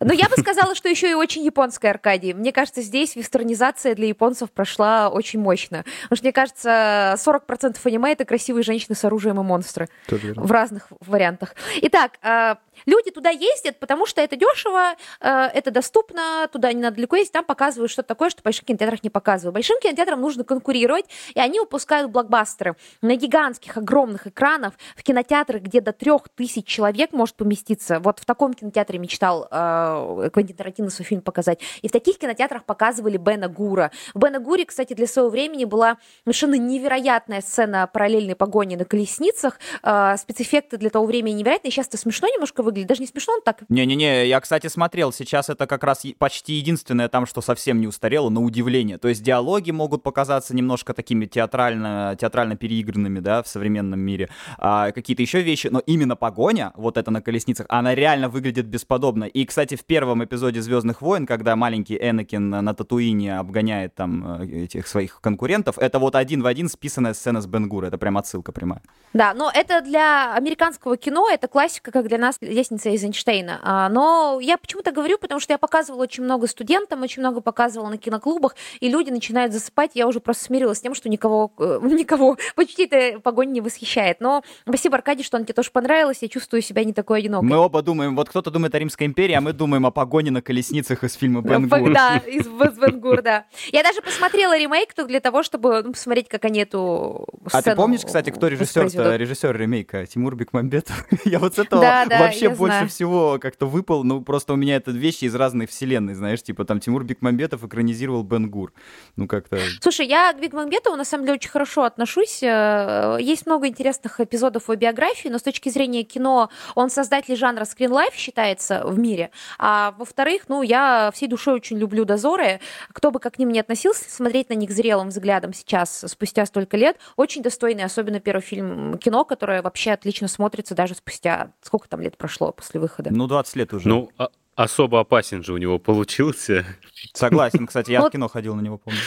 Но я бы сказала, что еще и очень японская Аркадий. Мне кажется, здесь вестернизация для японцев прошла очень мощно. Потому что, мне кажется, 40% аниме — это красивые женщины с оружием и монстры. В разных вариантах. Итак, э, люди туда ездят, потому что это дешево, э, это доступно, туда не надо далеко ездить, там показывают что-то такое, что в больших кинотеатрах не показывают. Большим кинотеатрам нужно конкурировать, и они выпускают блокбастеры на гигантских, огромных экранах, в кинотеатрах, где до трех тысяч человек может поместиться. Вот в таком кинотеатре мечтал э, Квентин Тарантино свой фильм показать. И в таких кинотеатрах показывали Бена Гура. В Бена Гуре, кстати, для своего времени была совершенно невероятная сцена параллельной погони на колесницах. Э, спецэффекты для того времени невероятные. Сейчас это смешно немножко выглядит. Даже не смешно, он так Не-не-не, я, кстати, смотрел, сейчас это как раз почти единственное там, что совсем не устарело, на удивление. То есть диалоги могут показаться немножко такими театрально, театрально переигранными, да, в современном мире. А, какие-то еще вещи, но именно погоня, вот это на колесницах, она реально выглядит бесподобно. И, кстати, в первом эпизоде «Звездных войн», когда маленький Энакин на Татуине обгоняет там э, этих своих конкурентов, это вот один в один списанная сцена с Бенгура, это прям отсылка прямая. Да, но это для американского кино, это классика, как для нас «Лестница из Эйнштейна». А, Но я почему-то говорю, потому что я показывала очень много студентам, очень много показывала на киноклубах, и люди начинают засыпать. Я уже просто смирилась с тем, что никого, э, никого почти эта погоня не восхищает. Но спасибо, Аркадий, что он тебе тоже понравилось. Я чувствую себя не такой одинокой. Мы оба думаем, вот кто-то думает о Римской империи, а мы думаем о погоне на колесницах из фильма Бен Гур. Да, из из Бен Гур, да. Я даже посмотрела ремейк только для того, чтобы ну, посмотреть, как они эту А ты сцену помнишь, кстати, кто режиссер режиссер ремейка? Тимур Бекмамбетов. Я вот с этого Да, да, вообще я больше всего как-то выпал. Ну, просто у меня это вещи из разной вселенной, знаешь, типа там Тимур Бекмамбетов экранизировал Бен Гур. Ну, как-то... Слушай, я к Бекмамбетову на самом деле очень хорошо отношусь. Э, Есть много интересных эпизодов его биографии, но с точки зрения кино он создатель жанра скринлайф считается в мире. А во-вторых, ну, я всей душой очень люблю дозоры. Кто бы как к ним ни относился, смотреть на них зрелым взглядом сейчас, спустя столько лет, очень достойный, особенно первый фильм кино, которое вообще отлично смотрится даже спустя... Сколько там лет прошло после выхода? Ну, 20 лет уже. Ну, а- особо опасен же у него получился. Согласен, кстати, я Вот- в кино ходил на него, помню.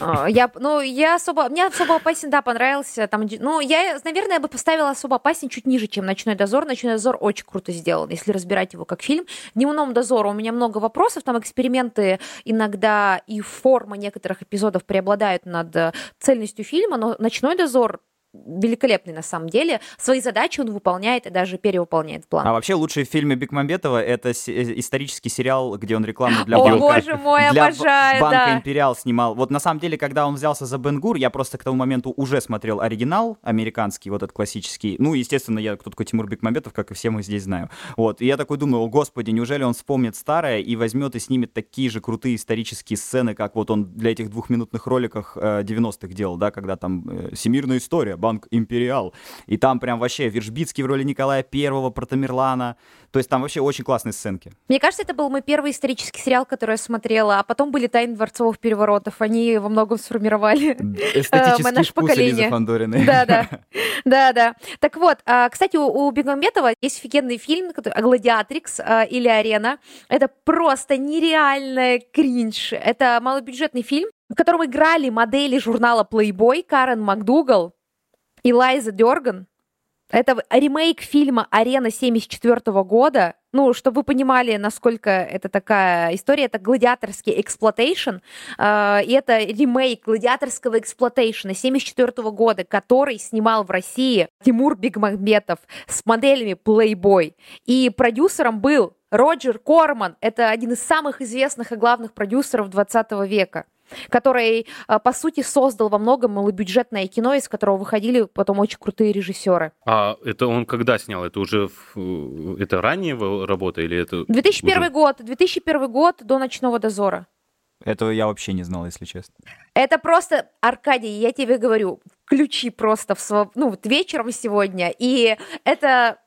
А, Я, ну, я особо, мне особо опасен, да, понравился. Там, ну, я, наверное, я бы поставила особо опасен чуть ниже, чем Ночной дозор. Ночной дозор очень круто сделан, если разбирать его как фильм. Дневном дозору у меня много вопросов, там эксперименты иногда и форма некоторых эпизодов преобладают над э, цельностью фильма, но Ночной дозор великолепный на самом деле. Свои задачи он выполняет и даже перевыполняет план. А вообще лучший в фильме Бекмамбетова — это э, исторический сериал, где он рекламу для О, банка, боже мой, для обожаю, банка да. Империал снимал. Вот на самом деле, когда он взялся за Бенгур, я просто к тому моменту уже смотрел оригинал американский, вот этот классический. Ну, естественно, я кто такой Тимур Бекмамбетов, как и все мы здесь знаем. Вот. И я такой думаю, о господи, неужели он вспомнит старое и возьмет и снимет такие же крутые исторические сцены, как вот он для этих двухминутных роликах э, 90-х делал, да, когда там э, «Всемирная история», «Банк Империал», и там прям вообще Вержбицкий в роли Николая Первого, про Тамерлана. То есть там вообще очень классные сценки. Мне кажется, это был мой первый исторический сериал, который я смотрела, а потом были «Тайны дворцовых переворотов». Они во многом сформировали Эстетический наше вкус поколение. Фандориной. Да, да. Да, да. Так вот, а, кстати, у, Бекмамбетова есть офигенный фильм, который «Гладиатрикс» а, или «Арена». Это просто нереальная кринж. Это малобюджетный фильм, в котором играли модели журнала Playboy Карен МакДугал и Лайза Дерган. Это ремейк фильма «Арена» 74 года. Ну, чтобы вы понимали, насколько это такая история, это гладиаторский exploitation, э, и это ремейк гладиаторского exploitation а 74 года, который снимал в России Тимур Бекмамбетов с моделями Playboy. И продюсером был Роджер Корман. Это один из самых известных и главных продюсеров 20 века который, э, по сути, создал во многом малобюджетное кино, из которого выходили потом очень крутые режиссеры. А это он когда снял? Это уже в- это ранее его работа или это 2001 уже- год, 2001 год до «Ночного дозора». Этого я вообще не знал, если честно. Это просто, Аркадий, я тебе говорю, включи просто в сво- ну, вот вечером сегодня, и это...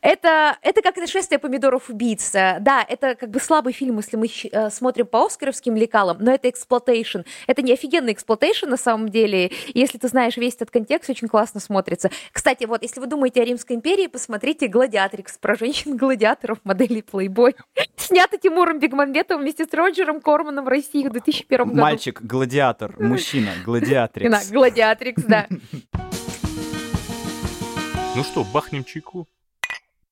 Это, это как нашествие помидоров убийц. Э, Да, это как бы слабый фильм, если мы щ- э, смотрим по оскаровским лекалам, но это exploitation. Это не офигенный exploitation на самом деле. Если ты знаешь весь этот контекст, очень классно смотрится. Кстати, вот, если вы думаете о Римской империи, посмотрите «Гладиатрикс» про женщин-гладиаторов моделей Playboy. Снято Тимуром Бекмамбетовым вместе с Роджером Корманом в России в 2001 году. Мальчик, гладиатор, мужчина, гладиатрикс. Гладиатрикс, да. Ну что, бахнем чайку?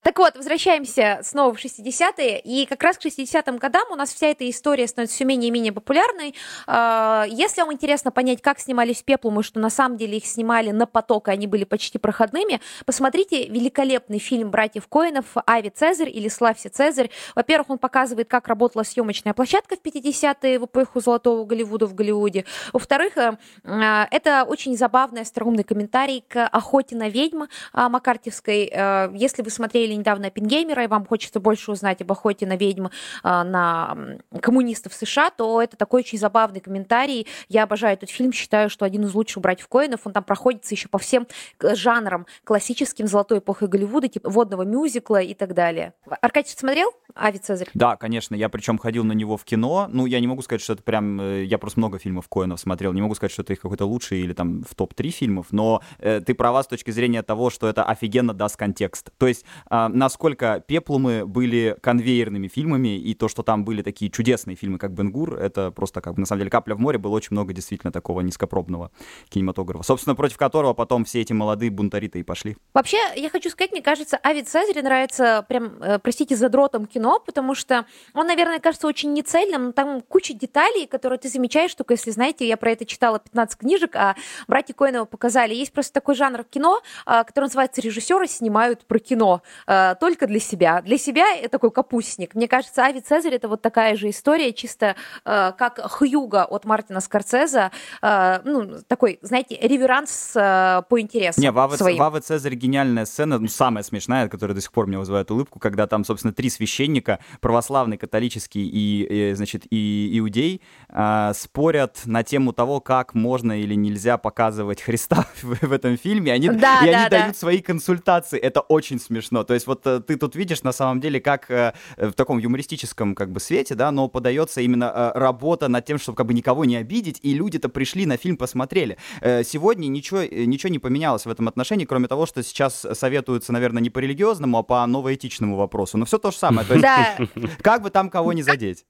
Так вот, возвращаемся снова в 60-е, и как раз к 60-м годам у нас вся эта история становится все менее и менее популярной. А, Если вам интересно понять, как снимались пеплумы, что на самом деле их снимали на поток, и они были почти проходными, посмотрите великолепный фильм братьев Коинов «Ави Цезарь» или «Славься Цезарь». Во-первых, он показывает, как работала съемочная площадка в 50-е в эпоху Золотого Голливуда в Голливуде. Во-вторых, э, э, это очень забавный, остроумный комментарий к охоте на ведьм а, Маккартевской. Э, Если вы смотрели недавно Оппенгеймера, и вам хочется больше узнать об охоте на ведьм а, на коммунистов США, то это такой очень забавный комментарий. Я обожаю этот фильм, считаю, что один из лучших братьев Коинов. Он там проходится еще по всем жанрам классическим золотой эпохи Голливуда, типа водного мюзикла и так далее. Аркадий, смотрел «Ави Цезарь»? Да, конечно, я причем ходил на него в кино. Ну, я не могу сказать, что это прям... э, Я просто много фильмов Коэнов смотрел. Не могу сказать, что это их какой-то лучший или там в топ-3 фильмов, но э, ты права с точки зрения того, что это офигенно даст контекст. То есть, а, насколько «Пеплумы» были конвейерными фильмами, и то, что там были такие чудесные фильмы, как «Бенгур», это просто как бы, на самом деле, «Капля в море» было очень много действительно такого низкопробного кинематографа. Собственно, против которого потом все эти молодые бунтари-то и пошли. Вообще, я хочу сказать, мне кажется, Ави Цезарь нравится прям, э, простите, задротом кино, потому что он, наверное, кажется очень нецельным, но там куча деталей, которые ты замечаешь, только если, знаете, я про это читала 15 книжек, а братья Коинова показали. Есть просто такой жанр кино, а, который называется «Режиссеры снимают про кино а, только для себя». Для себя это такой капустник. Мне кажется, Ави Цезарь это вот такая же история, чисто а, как Хьюга от Мартина Скорсезе, а, ну, такой, знаете, реверанс а, по интересам Не, в Аве, своим. в Аве Цезарь гениальная сцена, ну, самая смешная, которая до сих пор мне вызывает улыбку, когда там, собственно, три священника, православный, католический и, э, значит, и иудей, а, спорят на тему того, как можно или нельзя показывать Христа в, в этом фильме. Они, Да, и они да, да. дают свои консультации. Это очень смешно. То есть вот э, ты тут видишь, на самом деле, как э, в таком юмористическом как бы свете, да, но подается именно э, работа над тем, чтобы как бы никого не обидеть, и люди-то пришли на фильм, посмотрели. Сегодня ничего, ничего не поменялось в этом отношении, кроме того, что сейчас советуются, наверное, не по религиозному, а по новоэтичному вопросу. Но все то же самое. То есть, как бы там кого не задеть.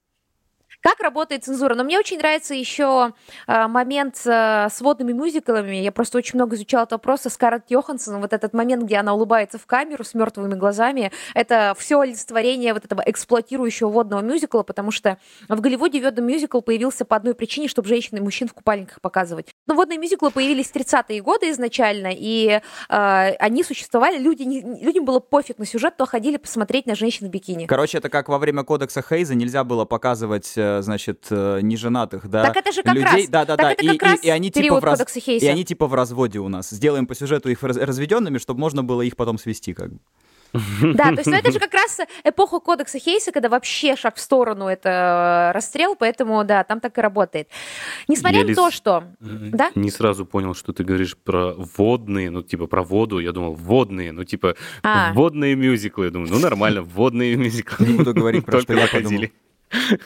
Как работает цензура? Но мне очень нравится еще э, момент э, с водными мюзиклами. Я просто очень много изучала этот вопрос. Скарлетт Йоханссон, вот этот момент, где она улыбается в камеру с мертвыми глазами, это все олицетворение вот этого эксплуатирующего водного мюзикла, потому что в Голливуде водный мюзикл появился по одной причине, чтобы женщин и мужчин в купальниках показывать. Но водные мюзиклы появились в 30-е годы изначально, и э, они существовали, люди, не, людям было пофиг на сюжет, то ходили посмотреть на женщин в бикини. Короче, это как во время кодекса Хейза нельзя было показывать э, значит, э, неженатых, да, так это же как людей, раз, да, да, да, и, и, и они типа в раз... и они типа в разводе у нас. Сделаем по сюжету их разведенными, чтобы можно было их потом свести, как бы. Да, то есть ну, это же как раз эпоха кодекса Хейса, когда вообще шаг в сторону это э, расстрел, поэтому да, там так и работает. Несмотря я на то, что... Да? Не сразу понял, что ты говоришь про водные, ну типа про воду, я думал водные, ну типа а. водные мюзиклы, я думаю, ну нормально, водные мюзиклы. Не буду говорить про что я подумал.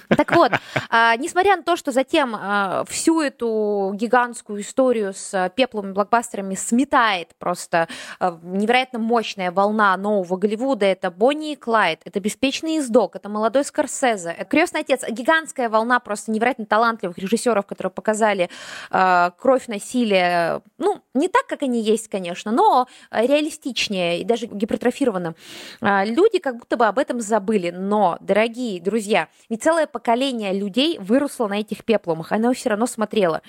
Так вот, а, несмотря на то, что затем а, всю эту гигантскую историю с а, пепловыми блокбастерами сметает просто невероятно мощная волна нового Голливуда, это Бонни и Клайд, это «Беспечный издок», это «Молодой Скорсезе», это «Крестный отец», гигантская волна просто невероятно талантливых режиссеров, которые показали кровь, насилие, ну, не так, как они есть, конечно, но реалистичнее и даже гипертрофированно. Люди как будто бы об этом забыли, но, дорогие друзья, и целое поколение людей выросло на этих пеплумах, оно все равно смотрело.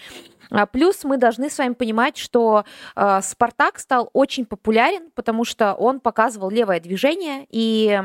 А, плюс мы должны с вами понимать, что э, Спартак стал очень популярен, потому что он показывал левое движение, и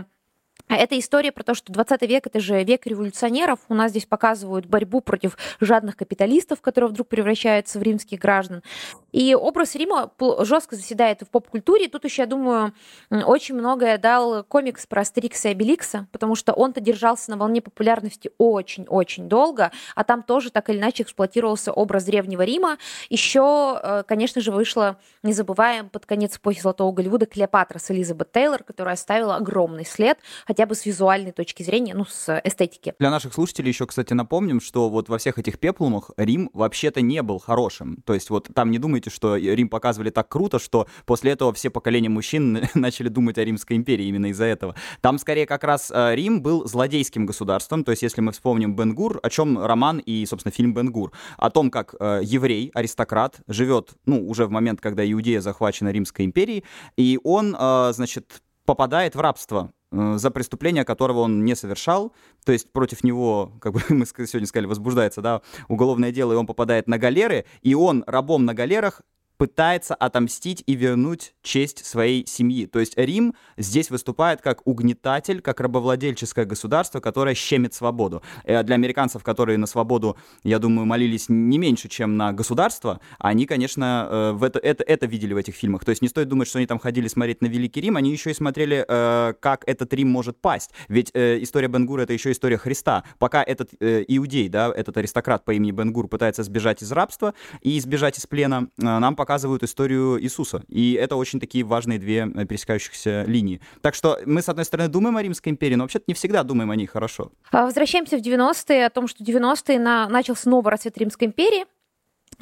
это история про то, что 20 век — это же век революционеров. У нас здесь показывают борьбу против жадных капиталистов, которые вдруг превращаются в римских граждан. И образ Рима жестко заседает в поп-культуре. Тут еще, я думаю, очень многое дал комикс про Астерикса и Обеликса, потому что он-то держался на волне популярности очень-очень долго, а там тоже так или иначе эксплуатировался образ Древнего Рима. Еще, э, конечно же, вышла, не забываем, под конец эпохи Золотого Голливуда Клеопатра с Элизабет Тейлор, которая оставила огромный след, хотя бы с визуальной точки зрения, ну, с эстетики. Для наших слушателей еще, кстати, напомним, что вот во всех этих пеплумах Рим вообще-то не был хорошим. То есть вот там не думайте, что Рим показывали так круто, что после этого все поколения мужчин начали думать о Римской империи именно из-за этого. Там скорее как раз э, Рим был злодейским государством. То есть если мы вспомним Бенгур, о чем роман и, собственно, фильм Бенгур, о том, как э, еврей, аристократ, живет, ну, уже в момент, когда Иудея захвачена Римской империей, и он, э, значит, попадает в рабство Э, за преступление, которого он не совершал, то есть против него, как бы мы сегодня сказали, возбуждается, да, уголовное дело, и он попадает на галеры, и он рабом на галерах пытается отомстить и вернуть честь своей семьи. То есть Рим здесь выступает как угнетатель, как рабовладельческое государство, которое щемит свободу. Э, для американцев, которые на свободу, я думаю, молились не меньше, чем на государство, они, конечно, э, в это, это, это видели в этих фильмах. То есть не стоит думать, что они там ходили смотреть на Великий Рим, они еще и смотрели, э, как этот Рим может пасть. Ведь история Бенгура — это еще история Христа. Пока этот иудей, да, этот аристократ по имени Бенгур пытается сбежать из рабства и избежать из плена, нам пока показывают историю Иисуса. И это очень такие важные две э, пересекающихся линии. Так что мы, с одной стороны, думаем о Римской империи, но вообще-то не всегда думаем о ней хорошо. А, возвращаемся в 90-е, о том, что 90-е на... начался новый расцвет Римской империи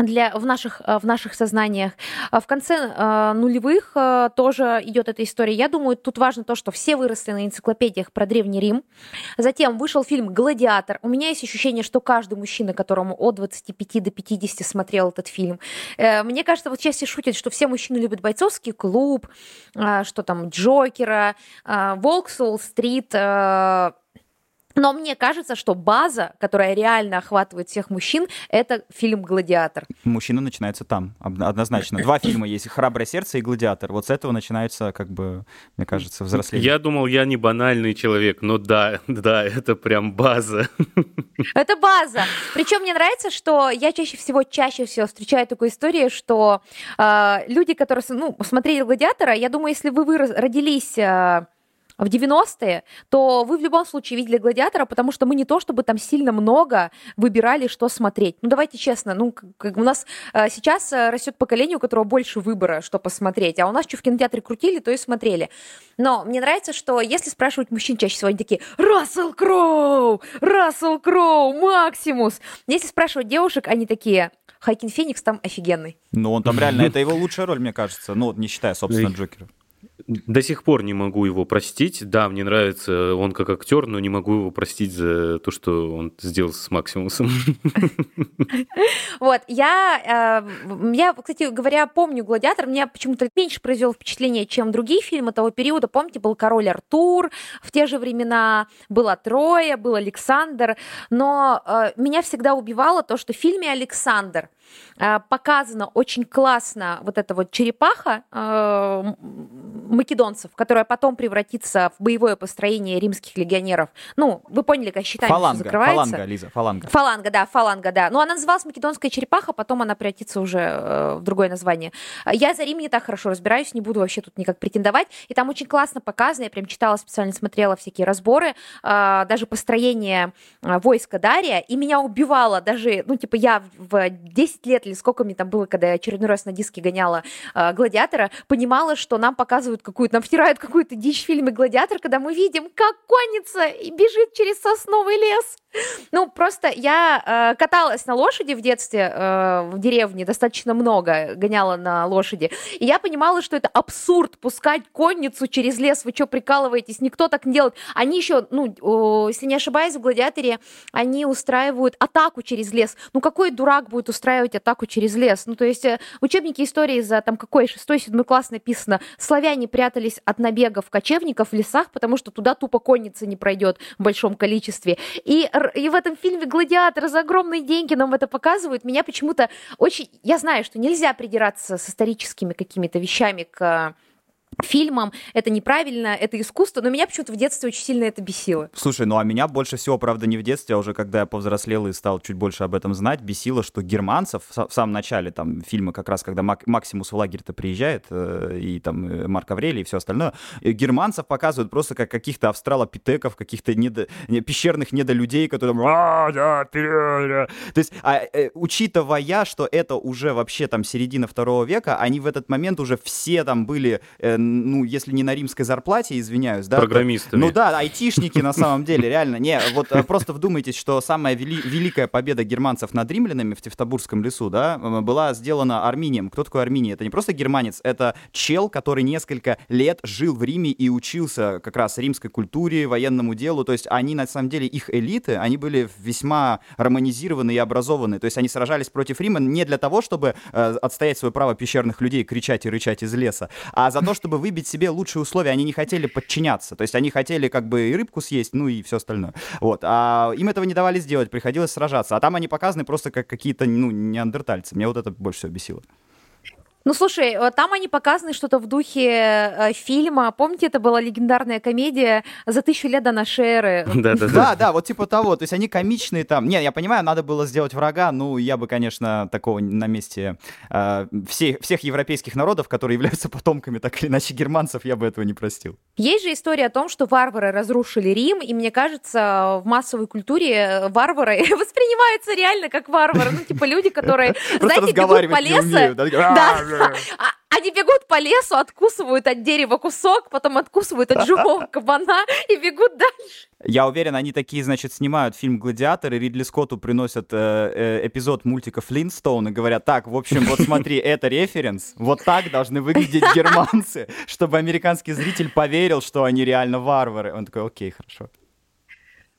для, в, наших, э, в наших сознаниях. А в конце э, нулевых э, тоже идет эта история. Я думаю, тут важно то, что все выросли на энциклопедиях про Древний Рим. Затем вышел фильм «Гладиатор». У меня есть ощущение, что каждый мужчина, которому от 25 до 50 смотрел этот фильм. Э, мне кажется, вот часто шутят, что все мужчины любят бойцовский клуб, э, что там Джокера, э, Волк Солл-стрит, э, но мне кажется, что база, которая реально охватывает всех мужчин, это фильм «Гладиатор». Мужчина начинается там, однозначно. Два фильма есть «Храброе сердце» и «Гладиатор». Вот с этого начинается, как бы, мне кажется, взросление. Я думал, я не банальный человек, но да, да, это прям база. Это база. Причем мне нравится, что я чаще всего, чаще всего встречаю такую историю, что э, люди, которые ну, смотрели «Гладиатора», я думаю, если вы, вы родились... Э, в 90-е, то вы в любом случае видели «Гладиатора», потому что мы не то чтобы там сильно много выбирали, что смотреть. Ну, давайте честно, ну, как, у нас э, сейчас э, растет поколение, у которого больше выбора, что посмотреть, а у нас что в кинотеатре крутили, то и смотрели. Но мне нравится, что если спрашивать мужчин чаще всего, они такие «Рассел Кроу! Рассел Кроу! Максимус!» Если спрашивать девушек, они такие Хайкин Феникс там офигенный. Ну, он там реально, это его лучшая роль, мне кажется. Ну, не считая, собственно, Джокера. До сих пор не могу его простить. Да, мне нравится он как актер, но не могу его простить за то, что он сделал с Максимусом. Вот, я, э, я, кстати говоря, помню «Гладиатор», мне почему-то меньше произвел впечатление, чем другие фильмы того периода. Помните, был «Король Артур», в те же времена было «Троя», был «Александр», но э, меня всегда убивало то, что в фильме «Александр» Э, показано очень классно вот эта вот черепаха э, македонцев, которая потом превратится в боевое построение римских легионеров. Ну, вы поняли, как считание фаланга, закрывается. Фаланга, Лиза, фаланга. Фаланга, да, фаланга, да. Но она называлась македонская черепаха, потом она превратится уже э, в другое название. Я за Рим не так хорошо разбираюсь, не буду вообще тут никак претендовать. И там очень классно показано, я прям читала, специально смотрела всякие разборы, э, даже построение э, войска Дария, и меня убивало даже, ну, типа, я в 10 лет или сколько мне там было, когда я очередной раз на диске гоняла э, «Гладиатора», понимала, что нам показывают какую-то, нам втирают какую-то дичь в фильме «Гладиатор», когда мы видим, как конница и бежит через сосновый лес. Ну, просто я э, каталась на лошади в детстве э, в деревне достаточно много, гоняла на лошади. И я понимала, что это абсурд пускать конницу через лес. Вы что, прикалываетесь? Никто так не делает. Они еще, ну, э, если не ошибаюсь, в «Гладиаторе» они устраивают атаку через лес. Ну, какой дурак будет устраивать атаку через лес? Ну, то есть э, в учебнике истории за там какой, шестой, седьмой класс написано, славяне прятались от набегов кочевников в лесах, потому что туда тупо конница не пройдет в большом количестве. И и в этом фильме «Гладиатор» за огромные деньги нам это показывают. Меня почему-то очень... Я знаю, что нельзя придираться с историческими какими-то вещами к фильмом, это неправильно, это искусство, но меня почему-то в детстве очень сильно это бесило. Слушай, ну а меня больше всего, правда, не в детстве, а уже когда я повзрослел и стал чуть больше об этом знать, бесило, что германцев в самом начале там фильма, как раз когда Мак Максимус в лагерь-то приезжает, э, и там э, Марк Аврелий и все остальное, э, германцев показывают просто как каких-то австралопитеков, каких-то недо... пещерных недолюдей, которые там... «А, То есть, а, учитывая, что это уже вообще там середина второго века, они в этот момент уже все там были э, ну, если не на римской зарплате, извиняюсь, да. Программистами. Ну да, айтишники на самом деле, реально. Не, вот э, просто вдумайтесь, что самая вели- великая победа германцев над римлянами в Тевтобурском лесу, да, была сделана Арминием. Кто такой Арминий? Это не просто германец, это чел, который несколько лет жил в Риме и учился как раз римской культуре, военному делу. То есть они, на самом деле, их элиты, они были весьма романизированы и образованы. То есть они сражались против Рима не для того, чтобы э, отстоять свое право пещерных людей, кричать и рычать из леса, а за то, чтобы выбить себе лучшие условия, они не хотели подчиняться. То есть они хотели как бы и рыбку съесть, ну и все остальное. Вот. А им этого не давали сделать, приходилось сражаться. А там они показаны просто как какие-то, ну, неандертальцы. Мне вот это больше всего бесило. Ну, слушай, э, там они показаны что-то в духе э, фильма. Помните, это была легендарная комедия «За тысячу лет до нашей эры». Да-да-да, да, вот типа того. То есть они комичные там. Не, я понимаю, надо было сделать врага. Ну, я бы, конечно, такого на месте э, всех, всех европейских народов, которые являются потомками так или иначе германцев, я бы этого не простил. Есть же история о том, что варвары разрушили Рим, и мне кажется, в массовой культуре варвары воспринимаются реально как варвары. Ну, типа люди, которые, знаете, бегут по лесу. Да, а, они бегут по лесу, откусывают от дерева кусок, потом откусывают от живого кабана и бегут дальше. Я уверен, они такие, значит, снимают фильм «Гладиатор», и Ридли Скотту приносят э, э, эпизод мультика «Флинстоун» и говорят, так, в общем, вот смотри, это референс, вот так должны выглядеть германцы, чтобы американский зритель поверил, что они реально варвары. Он такой, окей, хорошо.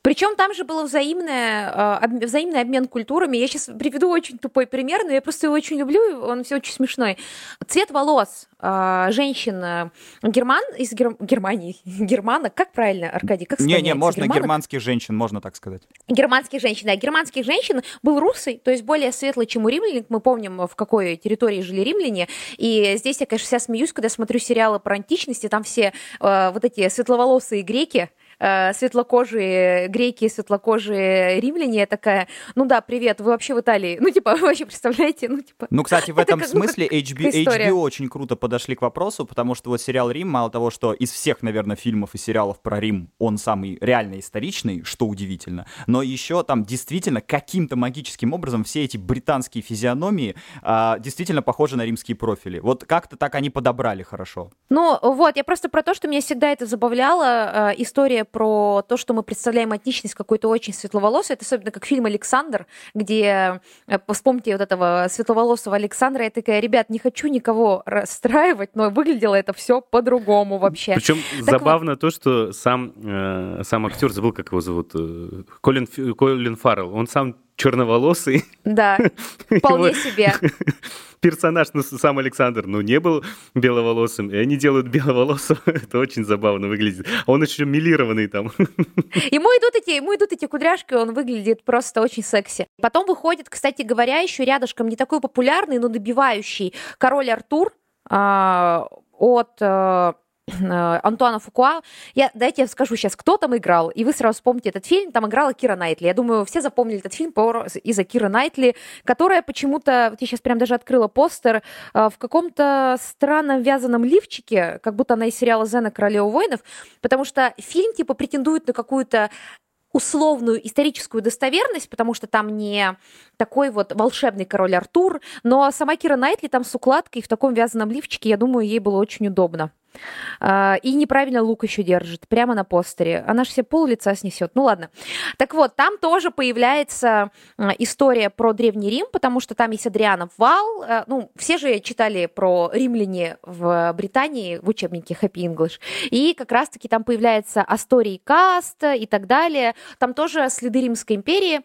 Причем там же был взаимное, э, взаимный обмен культурами. Я сейчас приведу очень тупой пример, но я просто его очень люблю, он все очень смешной. Цвет волос э, женщин герман из Гер... Германии, германок, как правильно, Аркадий, как Не, не, можно германок? германских женщин, можно так сказать. Германских женщин, да, германских женщин был русый, то есть более светлый, чем у римлян. Мы помним, в какой территории жили римляне. И здесь я, конечно, вся смеюсь, когда смотрю сериалы про античность, и там все э, вот эти светловолосые греки, э, светлокожие греки, светлокожие римляне, я такая, ну да, привет, вы вообще в Италии. Ну, типа, вы вообще представляете? Ну, типа... Ну, кстати, в этом смысле HBO, HBO очень круто подошли к вопросу, потому что вот сериал «Рим», мало того, что из всех, наверное, фильмов и сериалов про Рим он самый реально историчный, что удивительно, но еще там действительно каким-то магическим образом все эти британские физиономии а, действительно похожи на римские профили. Вот как-то так они подобрали хорошо. Ну, вот, я просто про то, что меня всегда это забавляло, а, история про то, что мы представляем этничность какой-то очень светловолосой. Это особенно как фильм «Александр», где, э, вспомните вот этого светловолосого Александра, я такая, ребят, не хочу никого расстраивать, но выглядело это все по-другому вообще. Причем забавно вот. то, что сам, э, сам актер, забыл, как его зовут, э, Колин, Колин Фаррелл, он сам черноволосый. Да, вполне себе. Персонаж, ну, сам Александр, ну, не был беловолосым, и они делают беловолосого, это очень забавно выглядит. А он еще милированный там. Ему идут эти, ему идут эти кудряшки, он выглядит просто очень секси. Потом выходит, кстати говоря, еще рядышком не такой популярный, но добивающий король Артур а, от Э, Антуана Фукуа. Я, дайте я скажу сейчас, кто там играл, и вы сразу вспомните этот фильм. Там играла Кира Найтли. Я думаю, все запомнили этот фильм из-за Кира Найтли, которая почему-то, вот я сейчас прям даже открыла постер, э, в каком-то странном вязаном лифчике, как будто она из сериала «Зена. Королева воинов», потому что фильм типа претендует на какую-то условную историческую достоверность, потому что там не такой вот волшебный король Артур, но сама Кира Найтли там с укладкой в таком вязаном лифчике, я думаю, ей было очень удобно. А, и неправильно лук еще держит, прямо на постере. Она же себе пол лица снесет. Ну ладно. Так вот, там тоже появляется а, история про Древний Рим, потому что там есть Адрианов вал. А, ну, все же читали про римляне в Британии в учебнике Happy English. И как раз-таки там появляется Асторий Каст и так далее. Там тоже следы Римской империи.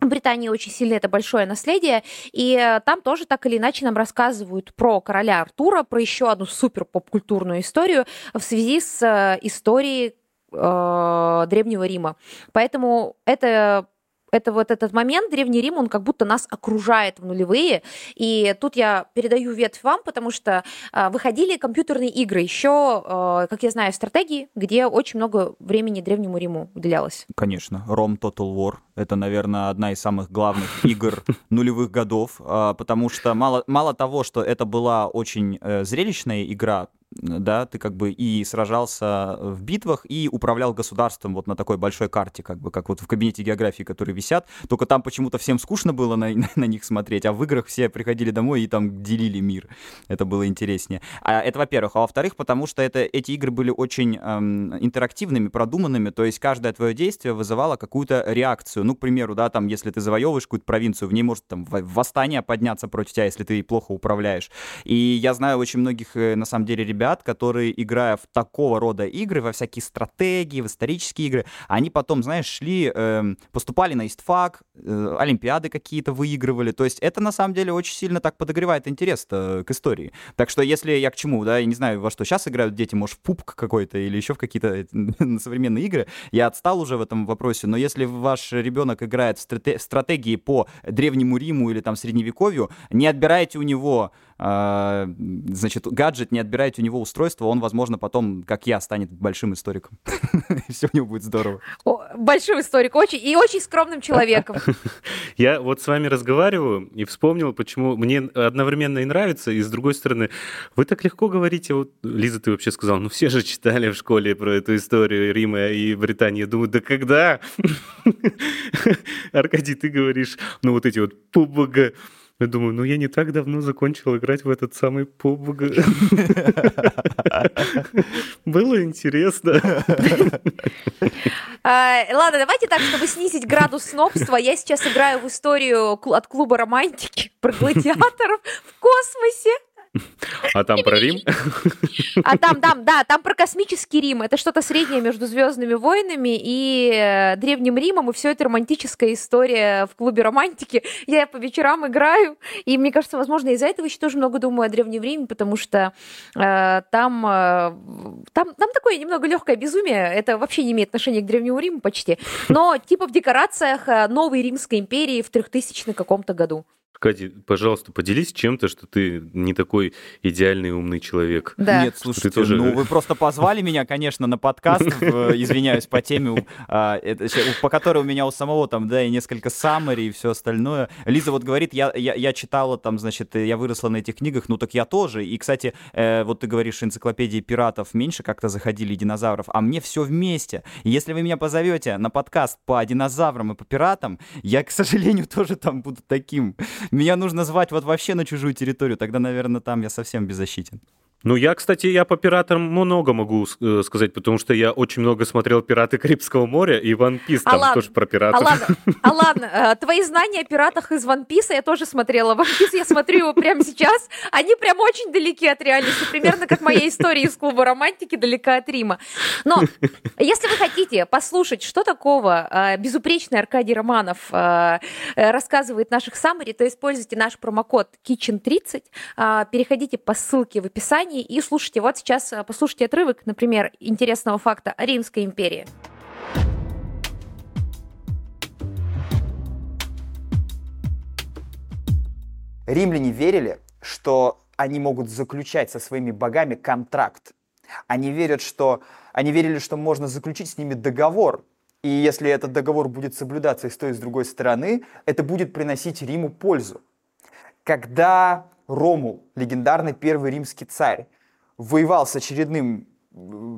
Британии очень сильно это большое наследие, и э, там тоже так или иначе нам рассказывают про короля Артура, про еще одну супер поп-культурную историю в связи с э, историей э, Древнего Рима. Поэтому это это вот этот момент, Древний Рим, он как будто нас окружает в нулевые. И тут я передаю ветвь вам, потому что э, выходили компьютерные игры, еще, э, как я знаю, стратегии, где очень много времени Древнему Риму уделялось. Конечно. Ром Total War. Это, наверное, одна из самых главных игр нулевых годов, э, потому что мало, мало того, что это была очень э, зрелищная игра, да, ты как бы и сражался в битвах, и управлял государством вот на такой большой карте, как бы, как вот в кабинете географии, которые висят, только там почему-то всем скучно было на, на, них смотреть, а в играх все приходили домой и там делили мир. Это было интереснее. А это, во-первых. А во-вторых, потому что это, эти игры были очень эм, интерактивными, продуманными, то есть каждое твое действие вызывало какую-то реакцию. Ну, к примеру, да, там, если ты завоевываешь какую-то провинцию, в ней может там восстание подняться против тебя, если ты плохо управляешь. И я знаю очень многих, э, на самом деле, ребят, ребят, которые, играя в такого рода игры, во всякие стратегии, в исторические игры, они потом, знаешь, шли, э, поступали на истфак, э, олимпиады какие-то выигрывали. То есть это, на самом деле, очень сильно так подогревает интерес к истории. Так что если я к чему, да, я не знаю, во что сейчас играют дети, может, в пупк какой-то или еще в какие-то э, современные игры, я отстал уже в этом вопросе, но если ваш ребенок играет в стратегии по Древнему Риму или там Средневековью, не отбирайте у него значит, гаджет, не отбирайте у него устройство, он, возможно, потом, как я, станет большим историком. Все у него будет здорово. Большим историком очень, и очень скромным человеком. Я вот с вами разговариваю и вспомнил, почему мне одновременно и нравится, и с другой стороны, вы так легко говорите, вот, Лиза, ты вообще сказала, ну все же читали в школе про эту историю Рима и Британии. Я думаю, да когда? Аркадий, ты говоришь, ну вот эти вот пубг я думаю, ну я не так давно закончил играть в этот самый PUBG. Было интересно. А, ладно, давайте так, чтобы снизить градус снобства, я сейчас играю в историю от клуба романтики про гладиаторов в космосе. А там про Рим? А там, там, да, там про космический Рим. Это что-то среднее между Звездными войнами и э, Древним Римом, и все это романтическая история в клубе романтики. Я по вечерам играю, и мне кажется, возможно, из-за этого еще тоже много думаю о Древнем Риме, потому что э, там, э, там, там такое немного легкое безумие. Это вообще не имеет отношения к Древнему Риму почти. Но типа в декорациях э, новой Римской империи в 3000 каком-то году. Катя, пожалуйста, поделись чем-то, что ты не такой идеальный умный человек. Да. Нет, слушайте, тоже... ну вы просто позвали меня, конечно, на подкаст, извиняюсь по теме, а, по которой у меня у самого там, да, и несколько саммари и все остальное. Лиза вот говорит, я, я, я читала там, значит, я выросла на этих книгах, ну так я тоже. И, кстати, э, вот ты говоришь, энциклопедии пиратов меньше как-то заходили динозавров, а мне все вместе. Если вы меня позовете на подкаст по динозаврам и по пиратам, я, к сожалению, тоже там буду таким. Меня нужно звать вот вообще на чужую территорию, тогда, наверное, там я совсем беззащитен. Ну, я, кстати, я по пиратам много могу э, сказать, потому что я очень много смотрел «Пираты Карибского моря» и «Ван Пис», там Алан, тоже про пиратов. Алан, Алан, э, твои знания о пиратах из «Ван Писа» я тоже смотрела. «Ван Пис» я смотрю его прямо сейчас. Они прям очень далеки от реальности, примерно как моя история из клуба романтики далека от Рима. Но если вы хотите послушать, что такого э, безупречный Аркадий Романов рассказывает наших саммари, то используйте наш промокод KITCHEN30, переходите по ссылке в описании, Германии и слушайте. Вот сейчас э, послушайте отрывок, например, интересного факта о Римской империи. Римляне верили, что они могут заключать со своими богами контракт. Они верят, что они верили, что можно заключить с ними договор, и если этот договор будет соблюдаться и с той, и с другой стороны, это будет приносить Риму пользу. Когда Ромул, легендарный первый римский царь, воевал с очередным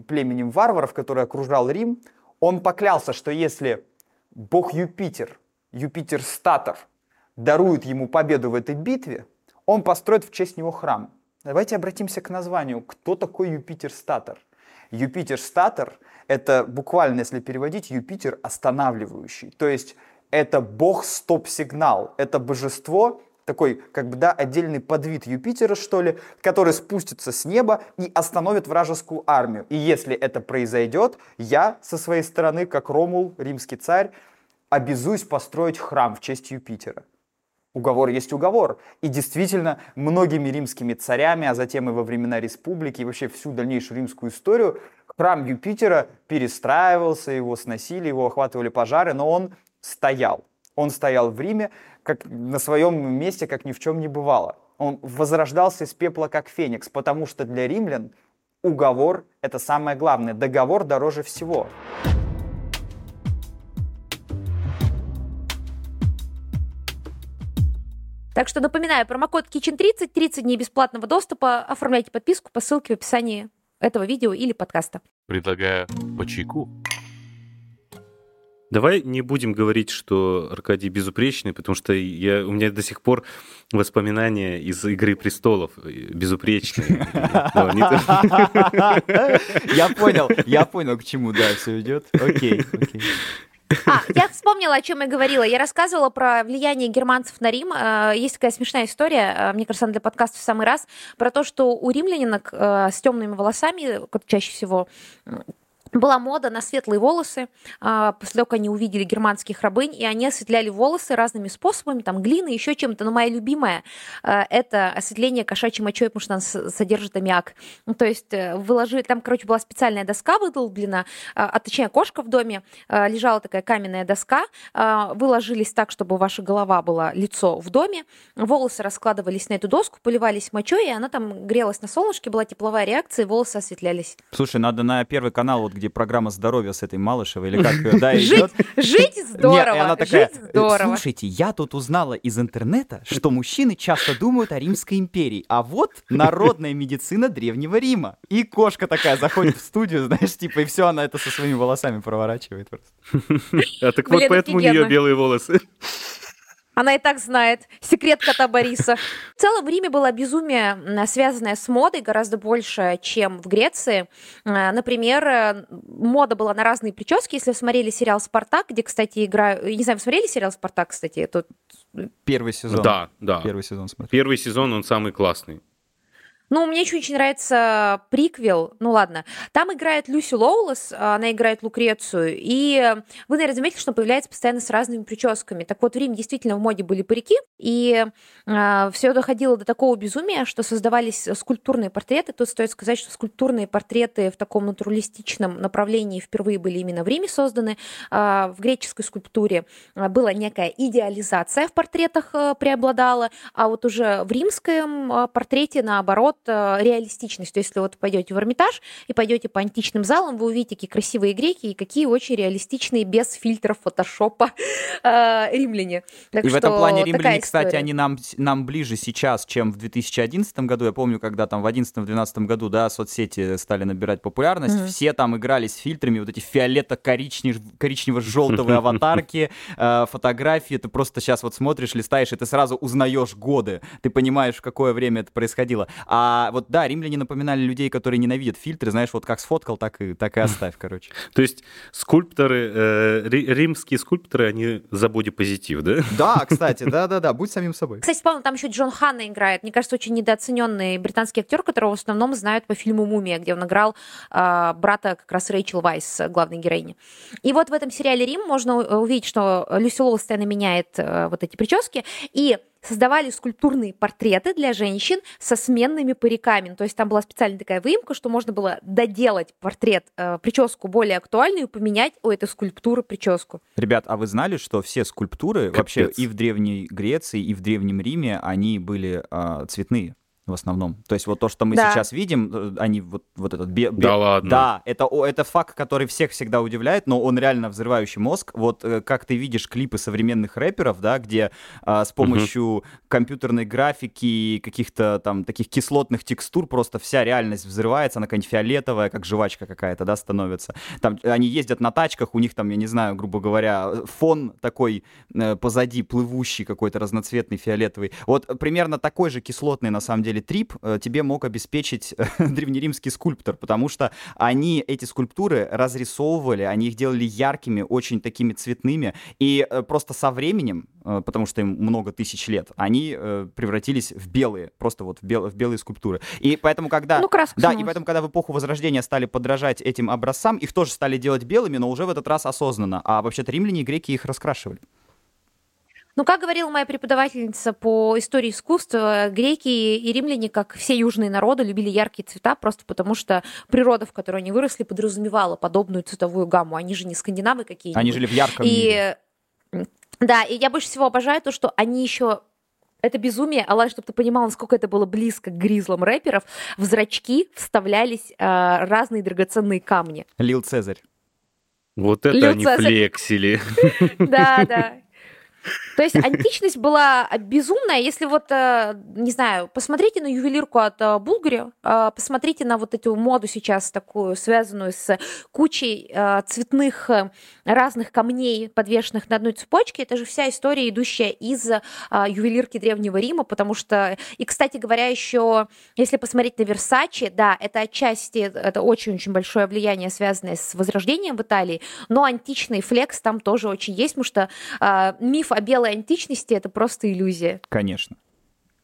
племенем варваров, который окружал Рим, он поклялся, что если бог Юпитер, Юпитер Статор, дарует ему победу в этой битве, он построит в честь него храм. Давайте обратимся к названию. Кто такой Юпитер Статор? Юпитер Статор — это буквально, если переводить, Юпитер останавливающий. То есть это бог стоп-сигнал, это божество, такой, как бы, да, отдельный подвид Юпитера, что ли, который спустится с неба и остановит вражескую армию. И если это произойдет, я со своей стороны, как Ромул, римский царь, обязуюсь построить храм в честь Юпитера. Уговор есть уговор. И действительно, многими римскими царями, а затем и во времена республики, и вообще всю дальнейшую римскую историю, храм Юпитера перестраивался, его сносили, его охватывали пожары, но он стоял. Он стоял в Риме, как на своем месте, как ни в чем не бывало. Он возрождался из пепла, как феникс, потому что для римлян уговор — это самое главное. Договор дороже всего. Так что напоминаю, промокод KITCHEN30, 30 дней бесплатного доступа. Оформляйте подписку по ссылке в описании этого видео или подкаста. Предлагаю по чайку. Давай не будем говорить, что Аркадий безупречный, потому что я, у меня до сих пор воспоминания из «Игры престолов» безупречные. Я понял, я понял, к чему, да, все идет. Окей, окей. А, я вспомнила, о чем я говорила. Я рассказывала про влияние германцев на Рим. Э, есть такая смешная история, э, мне кажется, она для подкаста в самый раз, про то, что у римлянинок э, с темными волосами, чаще всего была мода на светлые волосы, а, после того, как они увидели германских рабынь, и они осветляли волосы разными способами, там, глиной, еще чем-то. Но моя любимая а, — это осветление кошачьей мочой, потому что она содержит аммиак. Ну, то есть э, выложили, там, короче, была специальная доска выдолблена, а, а точнее, кошка в доме, лежала такая каменная доска, выложились так, чтобы ваша голова была лицо в доме, волосы раскладывались на эту доску, поливались мочой, и она там грелась на солнышке, была тепловая реакция, и волосы осветлялись. Слушай, надо на первый канал вот где программа здоровья с этой Малышевой, или как, да, идет. Жить здорово, Нет, она такая, жить здорово. Слушайте, я тут узнала из интернета, что мужчины часто думают о Римской империи, а вот народная медицина Древнего Рима. И кошка такая заходит в студию, знаешь, типа, и все, она это со своими волосами проворачивает просто. А так вот поэтому у нее белые волосы. Она и так знает. Секрет кота Бориса. В целом в Риме было безумие, связанное с модой, гораздо больше, чем в Греции. Э, например, э, мода была на разные прически. Если вы смотрели сериал «Спартак», где, кстати, играю... Не знаю, вы смотрели сериал «Спартак», кстати? Тут... Первый сезон. Да, да. Первый сезон смотрел. Первый сезон, он самый классный. Ну, мне еще очень нравится приквел. Ну, ладно. Там играет Люси Лоулес, она играет Лукрецию. И вы, наверное, заметили, что она появляется постоянно с разными прическами. Так вот, в Риме действительно в моде были парики. И э, а, все доходило до такого безумия, что создавались скульптурные портреты. Тут стоит сказать, что скульптурные портреты в таком натуралистичном направлении впервые были именно в Риме созданы. Э, в греческой скульптуре была некая идеализация в портретах э, преобладала. А вот уже в римском портрете, наоборот, Э, реалистичность. То есть, если вот пойдете в Эрмитаж и пойдете по античным залам, вы увидите, какие красивые греки и какие очень реалистичные, без фильтров фотошопа э, римляне. Так и в этом плане римляне, кстати, они нам, нам ближе сейчас, чем в 2011 году. Я помню, когда там в 2011-2012 году, да, соцсети стали набирать популярность, mm-hmm. все там играли с фильтрами, вот эти фиолето-коричнево-желтые аватарки, э, фотографии, ты просто сейчас вот смотришь, листаешь, и ты сразу узнаешь годы, ты понимаешь, в какое время это происходило. А А вот да, римляне напоминали людей, которые ненавидят фильтры, знаешь, вот как сфоткал, так и, так и оставь, короче. То есть скульпторы, э, римские скульпторы, они за бодипозитив, да? Да, кстати, да-да-да, будь самим собой. Кстати, вспомнил, там еще Джон Ханна играет. Мне кажется, очень недооцененный британский актер, которого в основном знают по фильму «Мумия», где он играл э, брата как раз Рэйчел Вайс, главной героини. И вот в этом сериале «Рим» можно увидеть, что Люси Лоу постоянно меняет э, вот эти прически, и создавали скульптурные портреты для женщин со сменными париками. То есть там была специальная такая выемка, что можно было доделать портрет, э, прическу более актуальную, поменять у этой скульптуры прическу. Ребят, а вы знали, что все скульптуры Капец. вообще и в Древней Греции, и в Древнем Риме, они были э, цветные? В основном. То есть вот то, что мы да. сейчас видим, э, они вот, вот этот... Бе, бе... Да ладно? Да, это, это факт, который всех всегда удивляет, но он реально взрывающий мозг. Вот э, как ты видишь клипы современных рэперов, да, где а, с помощью угу. компьютерной графики, каких-то там таких кислотных текстур просто вся реальность взрывается, она какая-нибудь фиолетовая, как жвачка какая-то, да, становится. Там они ездят на тачках, у них там, я не знаю, грубо говоря, фон такой э, позади плывущий какой-то разноцветный фиолетовый. Вот примерно такой же кислотный, на самом деле, деле трип э, тебе мог обеспечить древнеримский скульптор, потому что они эти скульптуры разрисовывали, они их делали яркими, очень такими цветными, и э, просто со временем, э, потому что им много тысяч лет, они превратились в белые, просто вот в, бел, в белые скульптуры. И поэтому, когда... Ну, да, и поэтому, когда в эпоху Возрождения стали подражать этим образцам, их тоже стали делать белыми, но уже в этот раз осознанно. А вообще-то римляне и греки их раскрашивали. Ну, как говорила моя преподавательница по истории искусства, греки и римляне, как все южные народы, любили яркие цвета просто потому, что природа, в которой они выросли, подразумевала подобную цветовую гамму. Они же не скандинавы какие-нибудь. Они жили в ярком и... мире. Да, и я больше всего обожаю то, что они еще это безумие, Алан, чтобы ты понимал, насколько это было близко к гризлам рэперов, в зрачки вставлялись э, разные драгоценные камни. Лил Цезарь. Вот это Лил они Цезарь. флексили. Да, да. То есть античность была безумная. Если вот, э, не знаю, посмотрите на ювелирку от э, Булгари, э, посмотрите на вот эту моду сейчас такую, связанную с кучей цветных разных камней, подвешенных на одной цепочке. Это же вся история, идущая из ювелирки Древнего Рима, потому что, и, кстати говоря, еще, если посмотреть на Версачи, да, это отчасти, это очень-очень большое влияние, связанное с возрождением в Италии, но античный флекс там тоже очень есть, потому что миф о белой античности это просто иллюзия. Конечно.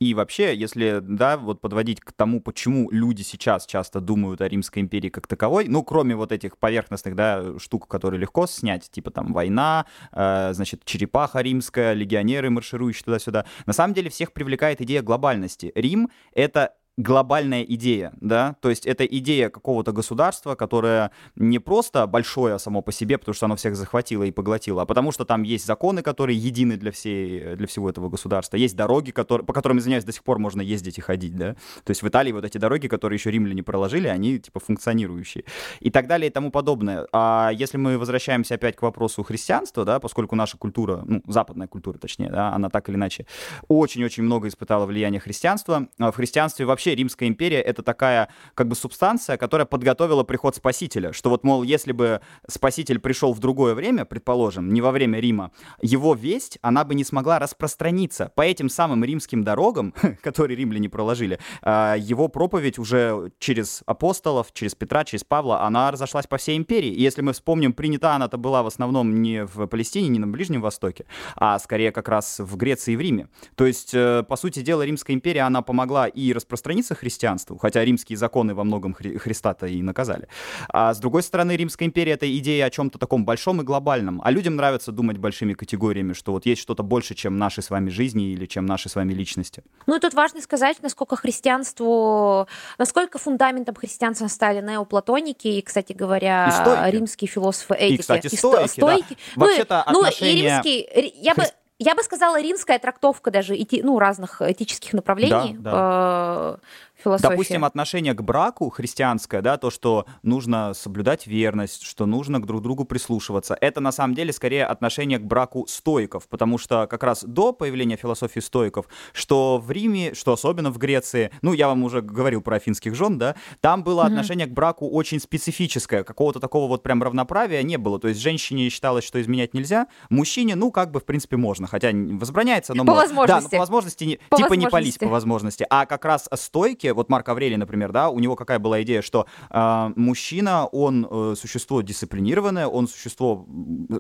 И вообще, если, да, вот подводить к тому, почему люди сейчас часто думают о Римской империи как таковой, ну, кроме вот этих поверхностных, да, штук, которые легко снять, типа там война, э, значит, черепаха римская, легионеры, марширующие туда-сюда, на самом деле всех привлекает идея глобальности. Рим — это глобальная идея, да, то есть это идея какого-то государства, которое не просто большое само по себе, потому что оно всех захватило и поглотило, а потому что там есть законы, которые едины для, всей, для всего этого государства, есть дороги, которые, по которым, извиняюсь, до сих пор можно ездить и ходить, да, то есть в Италии вот эти дороги, которые еще римляне проложили, они типа функционирующие и так далее и тому подобное. А если мы возвращаемся опять к вопросу христианства, да, поскольку наша культура, ну, западная культура точнее, да, она так или иначе очень-очень много испытала влияния христианства, а в христианстве вообще вообще Римская империя — это такая как бы субстанция, которая подготовила приход Спасителя. Что вот, мол, если бы Спаситель пришел в другое время, предположим, не во время Рима, его весть, она бы не смогла распространиться по этим самым римским дорогам, которые римляне проложили. А, его проповедь уже через апостолов, через Петра, через Павла, она разошлась по всей империи. И если мы вспомним, принята она-то была в основном не в Палестине, не на Ближнем Востоке, а скорее как раз в Греции и в Риме. То есть, э, по сути дела, Римская империя, она помогла и распространить распространиться христианству, хотя римские законы во многом Хри- Христа-то и наказали. А с другой стороны, Римская империя — это идея о чем-то таком большом и глобальном. А людям нравится думать большими категориями, что вот есть что-то больше, чем наши с вами жизни или чем наши с вами личности. Ну и тут важно сказать, насколько христианству, насколько фундаментом христианства стали неоплатоники и, кстати говоря, римские философы этики. И, кстати, стойки. И стойки. Да. Вообще-то ну, отношения... ну, и римский, я бы я бы сказала, римская трактовка даже ну, разных этических направлений. Да, да. Философия. Допустим, отношение к браку христианское, да, то, что нужно соблюдать верность, что нужно к друг другу прислушиваться, это на самом деле скорее отношение к браку стоиков, потому что как раз до появления философии стоиков, что в Риме, что особенно в Греции, ну, я вам уже говорил про афинских жен, да, там было mm-hmm. отношение к браку очень специфическое, какого-то такого вот прям равноправия не было, то есть женщине считалось, что изменять нельзя, мужчине, ну, как бы, в принципе, можно, хотя возбраняется, но... По возможности. Да, но по возможности, по типа возможности. не палить по возможности, а как раз стойки вот Марк Аврелий, например, да, у него какая была идея, что э, мужчина, он э, существо дисциплинированное, он существо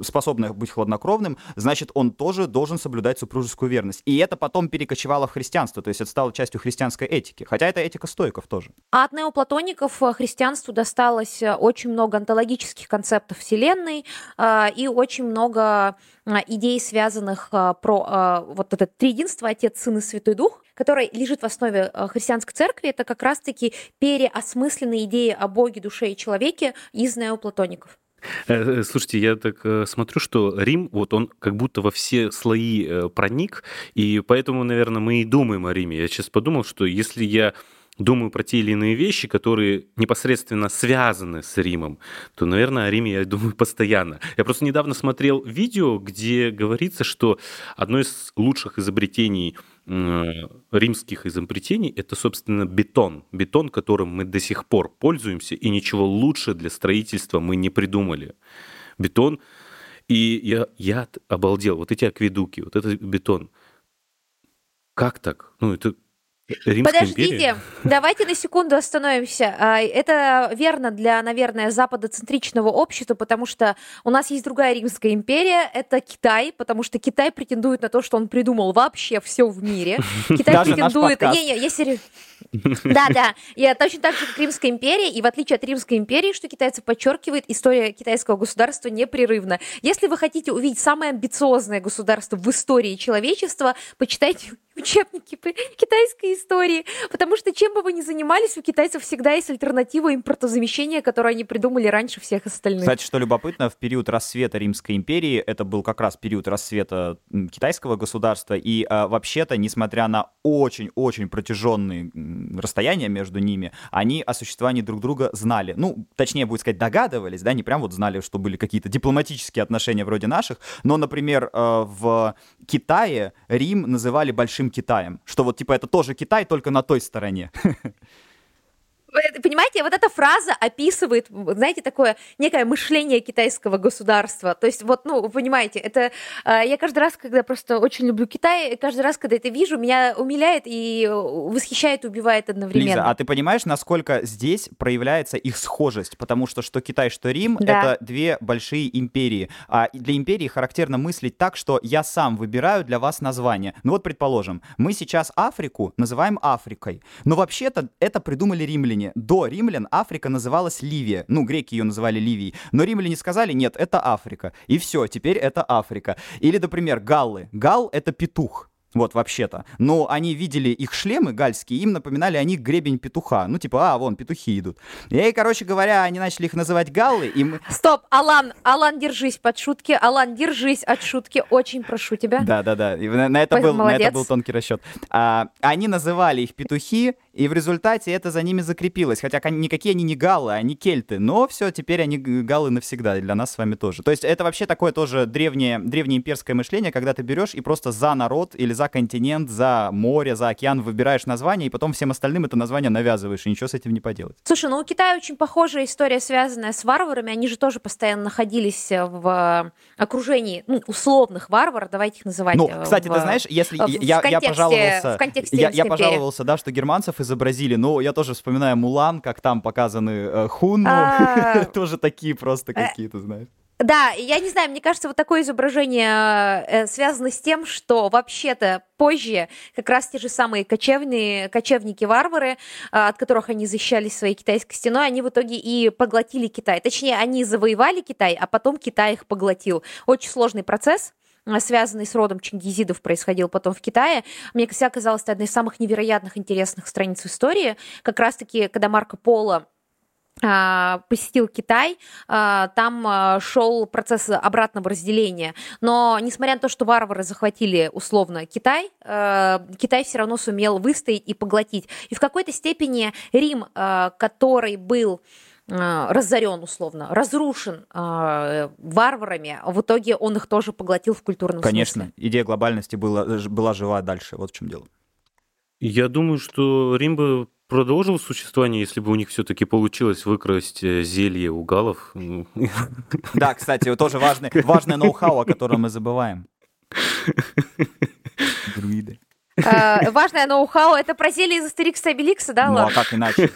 способное быть хладнокровным, значит, он тоже должен соблюдать супружескую верность. И это потом перекочевало в христианство, то есть это стало частью христианской этики, хотя это этика стоиков тоже. А от неоплатоников э, христианству досталось э, очень много онтологических концептов Вселенной э, и очень много идей, связанных про вот это триединство Отец, Сын и Святой Дух, который лежит в основе христианской церкви, это как раз-таки переосмысленные идеи о Боге, душе и человеке из неоплатоников. Слушайте, я так смотрю, что Рим, вот он как будто во все слои проник, и поэтому, наверное, мы и думаем о Риме. Я сейчас подумал, что если я думаю про те или иные вещи, которые непосредственно связаны с Римом, то, наверное, о Риме я думаю постоянно. Я просто недавно смотрел видео, где говорится, что одно из лучших изобретений римских изобретений это, собственно, бетон. Бетон, которым мы до сих пор пользуемся, и ничего лучше для строительства мы не придумали. Бетон. И я, я обалдел. Вот эти акведуки, вот этот бетон. Как так? Ну, это Римская Подождите, империя? давайте на секунду остановимся. А, это верно для, наверное, западоцентричного общества, потому что у нас есть другая Римская империя, это Китай, потому что Китай претендует на то, что он придумал вообще все в мире. Китай претендует... Не-не, я серьезно. Да, да. Я точно так же, как Римская империя, и в отличие от Римской империи, что китайцы подчеркивают, история китайского государства непрерывна. Если вы хотите увидеть самое амбициозное государство в истории человечества, почитайте учебники по китайской истории, потому что чем бы вы ни занимались, у китайцев всегда есть альтернатива импортозамещения, которую они придумали раньше всех остальных. Кстати, что любопытно, в период расцвета Римской империи, это был как раз период расцвета китайского государства, и а, вообще-то, несмотря на очень-очень протяженные расстояния между ними, они о существовании друг друга знали. Ну, точнее, будет сказать, догадывались, да, не прям вот знали, что были какие-то дипломатические отношения вроде наших, но, например, э, в Китае Рим называли Большим Китаем, что вот типа это тоже Китай, только на той стороне. Понимаете, вот эта фраза описывает, знаете, такое некое мышление китайского государства. То есть вот, ну, вы понимаете, это... Э, я каждый раз, когда просто очень люблю Китай, каждый раз, когда это вижу, меня умиляет и восхищает, убивает одновременно. Лиза, а ты понимаешь, насколько здесь проявляется их схожесть? Потому что что Китай, что Рим да. — это две большие империи. А для империи характерно мыслить так, что я сам выбираю для вас название. Ну вот, предположим, мы сейчас Африку называем Африкой. Но вообще-то это придумали римляне римляне. До римлян Африка называлась Ливия. Ну, греки ее называли Ливией. Но римляне сказали, нет, это Африка. И все, теперь это Африка. Или, например, галлы. Гал — это петух. Вот, вообще-то. Но они видели их шлемы гальские, им напоминали они гребень петуха. Ну, типа, а, вон, петухи идут. И, короче говоря, они начали их называть галлы, и мы... Стоп, Алан, Алан, держись под шутки. Алан, держись от шутки, очень прошу тебя. Да-да-да, на, на, это был, на это был тонкий расчет. А, они называли их петухи, и в результате это за ними закрепилось. Хотя никакие они не галлы, они кельты. Но все, теперь они галлы навсегда, для нас с вами тоже. То есть это вообще такое тоже древнее, древнее имперское мышление, когда ты берешь и просто за народ или за континент, за море, за океан выбираешь название, и потом всем остальным это название навязываешь, и ничего с этим не поделать. Слушай, ну у Китая очень похожая история, связанная с варварами. Они же тоже постоянно находились в окружении ну, условных варваров, давайте их называть. Ну, кстати, в, ты знаешь, если в, я, в я пожаловался, в контексте я, я пожаловался, да, что германцев изобразили, но я тоже вспоминаю Мулан, как там показаны э, Хунну, а. тоже такие просто э, какие-то, знаешь. Да, я не знаю, мне кажется, вот такое изображение э, связано с тем, что вообще-то позже как раз те же самые кочевные, кочевники-варвары, от которых они защищались своей китайской стеной, они в итоге и поглотили Китай. Точнее, они завоевали Китай, а потом Китай их поглотил. Очень сложный процесс связанный с родом чингизидов, происходил потом в Китае. Мне всегда казалось, это одна из самых невероятных, интересных страниц истории. Как раз-таки, когда Марко Поло а, посетил Китай, а, там а, шел процесс обратного разделения. Но несмотря на то, что варвары захватили условно Китай, Китай все равно сумел выстоять и поглотить. И в какой-то степени Рим, который был разорен условно, разрушен э, варварами, в итоге он их тоже поглотил в культурном Конечно, смысле. идея глобальности была, была жива дальше, вот в чем дело. Я думаю, что Рим бы продолжил существование, если бы у них все-таки получилось выкрасть э, зелье у галов. Да, кстати, тоже важный, важное ноу-хау, о котором мы забываем. Друиды. Э, важное ноу-хау, это про зелье из Астерикса и Обеликса, да, Ну а как иначе?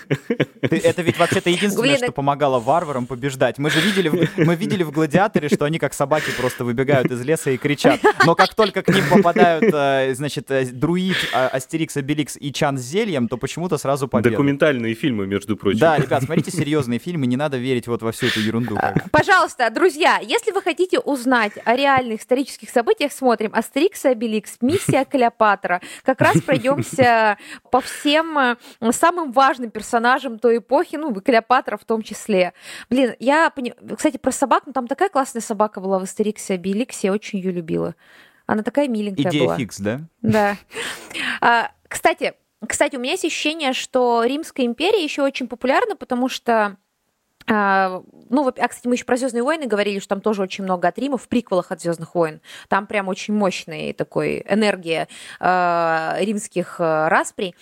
Это ведь вообще-то единственное, что помогало варварам побеждать. Мы же видели, мы видели в «Гладиаторе», что они как собаки просто выбегают из леса и кричат. Но как только к ним попадают, э, значит, э, друид, а, Астерикс, Обеликс и Чан с зельем, то почему-то сразу победа. Документальные фильмы, между прочим. Да, ребят, смотрите серьезные фильмы, не надо верить вот во всю эту ерунду. Пожалуйста, друзья, если вы хотите узнать о реальных исторических событиях, смотрим Астерикс и Обеликс, миссия Клеопатра. Как раз пройдемся по всем э, самым важным персонажам той эпохи, ну, Клеопатра в том числе. Блин, я, пони- кстати, про собак, ну, там такая классная собака была в Астериксе Обеликсе, я очень ее любила. Она такая миленькая Идея была. фикс, да? Да. А, Кстати, кстати, у меня есть ощущение, что Римская империя еще очень популярна, потому что ну, вот, а, кстати, мы еще про Звездные войны говорили, что там тоже очень много от Рима в приквелах от Звездных войн. Там прям очень мощная такой энергия э, римских э, распри.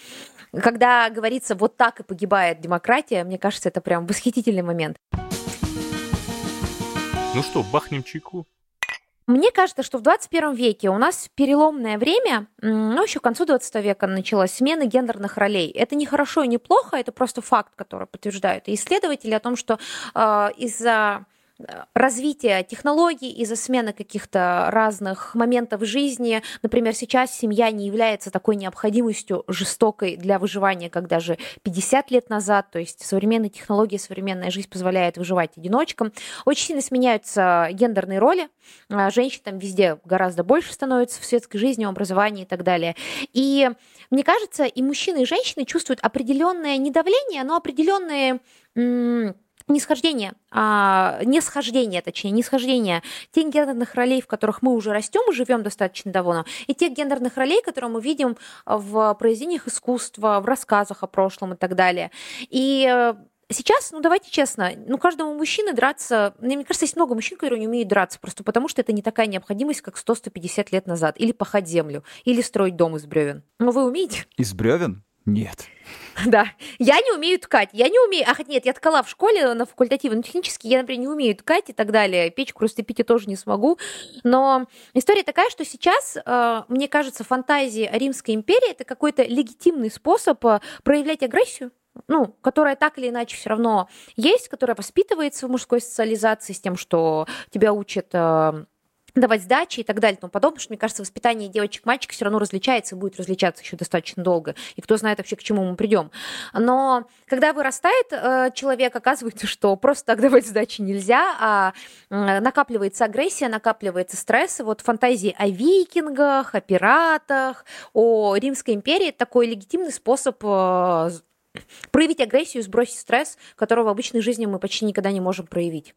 Когда говорится, вот так и погибает демократия, мне кажется, это прям восхитительный момент. Ну что, бахнем чайку? Мне кажется, что в 21 веке у нас переломное время, ну, еще к концу 20 века началась смена гендерных ролей. Это не хорошо и не плохо, это просто факт, который подтверждают исследователи о том, что э, из-за развития технологий, из-за смены каких-то разных моментов жизни. Например, сейчас семья не является такой необходимостью жестокой для выживания, как даже 50 лет назад. То есть современные технологии, современная жизнь позволяет выживать одиночкам. Очень сильно сменяются гендерные роли. А, Женщин там везде гораздо больше становится в светской жизни, образовании и так далее. И мне кажется, и мужчины, и женщины чувствуют определенное не давление, но определенные м, нисхождение, а, несхождение, точнее, нисхождение тех гендерных ролей, в которых мы уже растем и живем достаточно давно, и тех гендерных ролей, которые мы видим в произведениях искусства, в рассказах о прошлом и так далее. И э, Сейчас, ну давайте честно, ну каждому мужчине драться, мне кажется, есть много мужчин, которые не умеют драться, просто потому что это не такая необходимость, как 100-150 лет назад. Или пахать землю, или строить дом из бревен. Ну вы умеете? Из бревен? Нет. Да. Я не умею ткать. Я не умею... Ах, нет, я ткала в школе на факультативе, но технически я, например, не умею ткать и так далее. Печку растопить я тоже не смогу. Но история такая, что сейчас, э, мне кажется, фантазии Римской империи это какой-то легитимный способ э, проявлять агрессию, ну, которая так или иначе все равно есть, которая воспитывается в мужской социализации с тем, что тебя учат э, давать сдачи и так далее и тому подобное, что, мне кажется, воспитание девочек-мальчиков все равно различается и будет различаться еще достаточно долго. И кто знает вообще, к чему мы придем. Но когда вырастает э, человек, оказывается, что просто так давать сдачи нельзя, а накапливается агрессия, накапливается стресс. И вот фантазии о викингах, о пиратах, о Римской империи – такой легитимный способ э, проявить агрессию, сбросить стресс, которого в обычной жизни мы почти никогда не можем проявить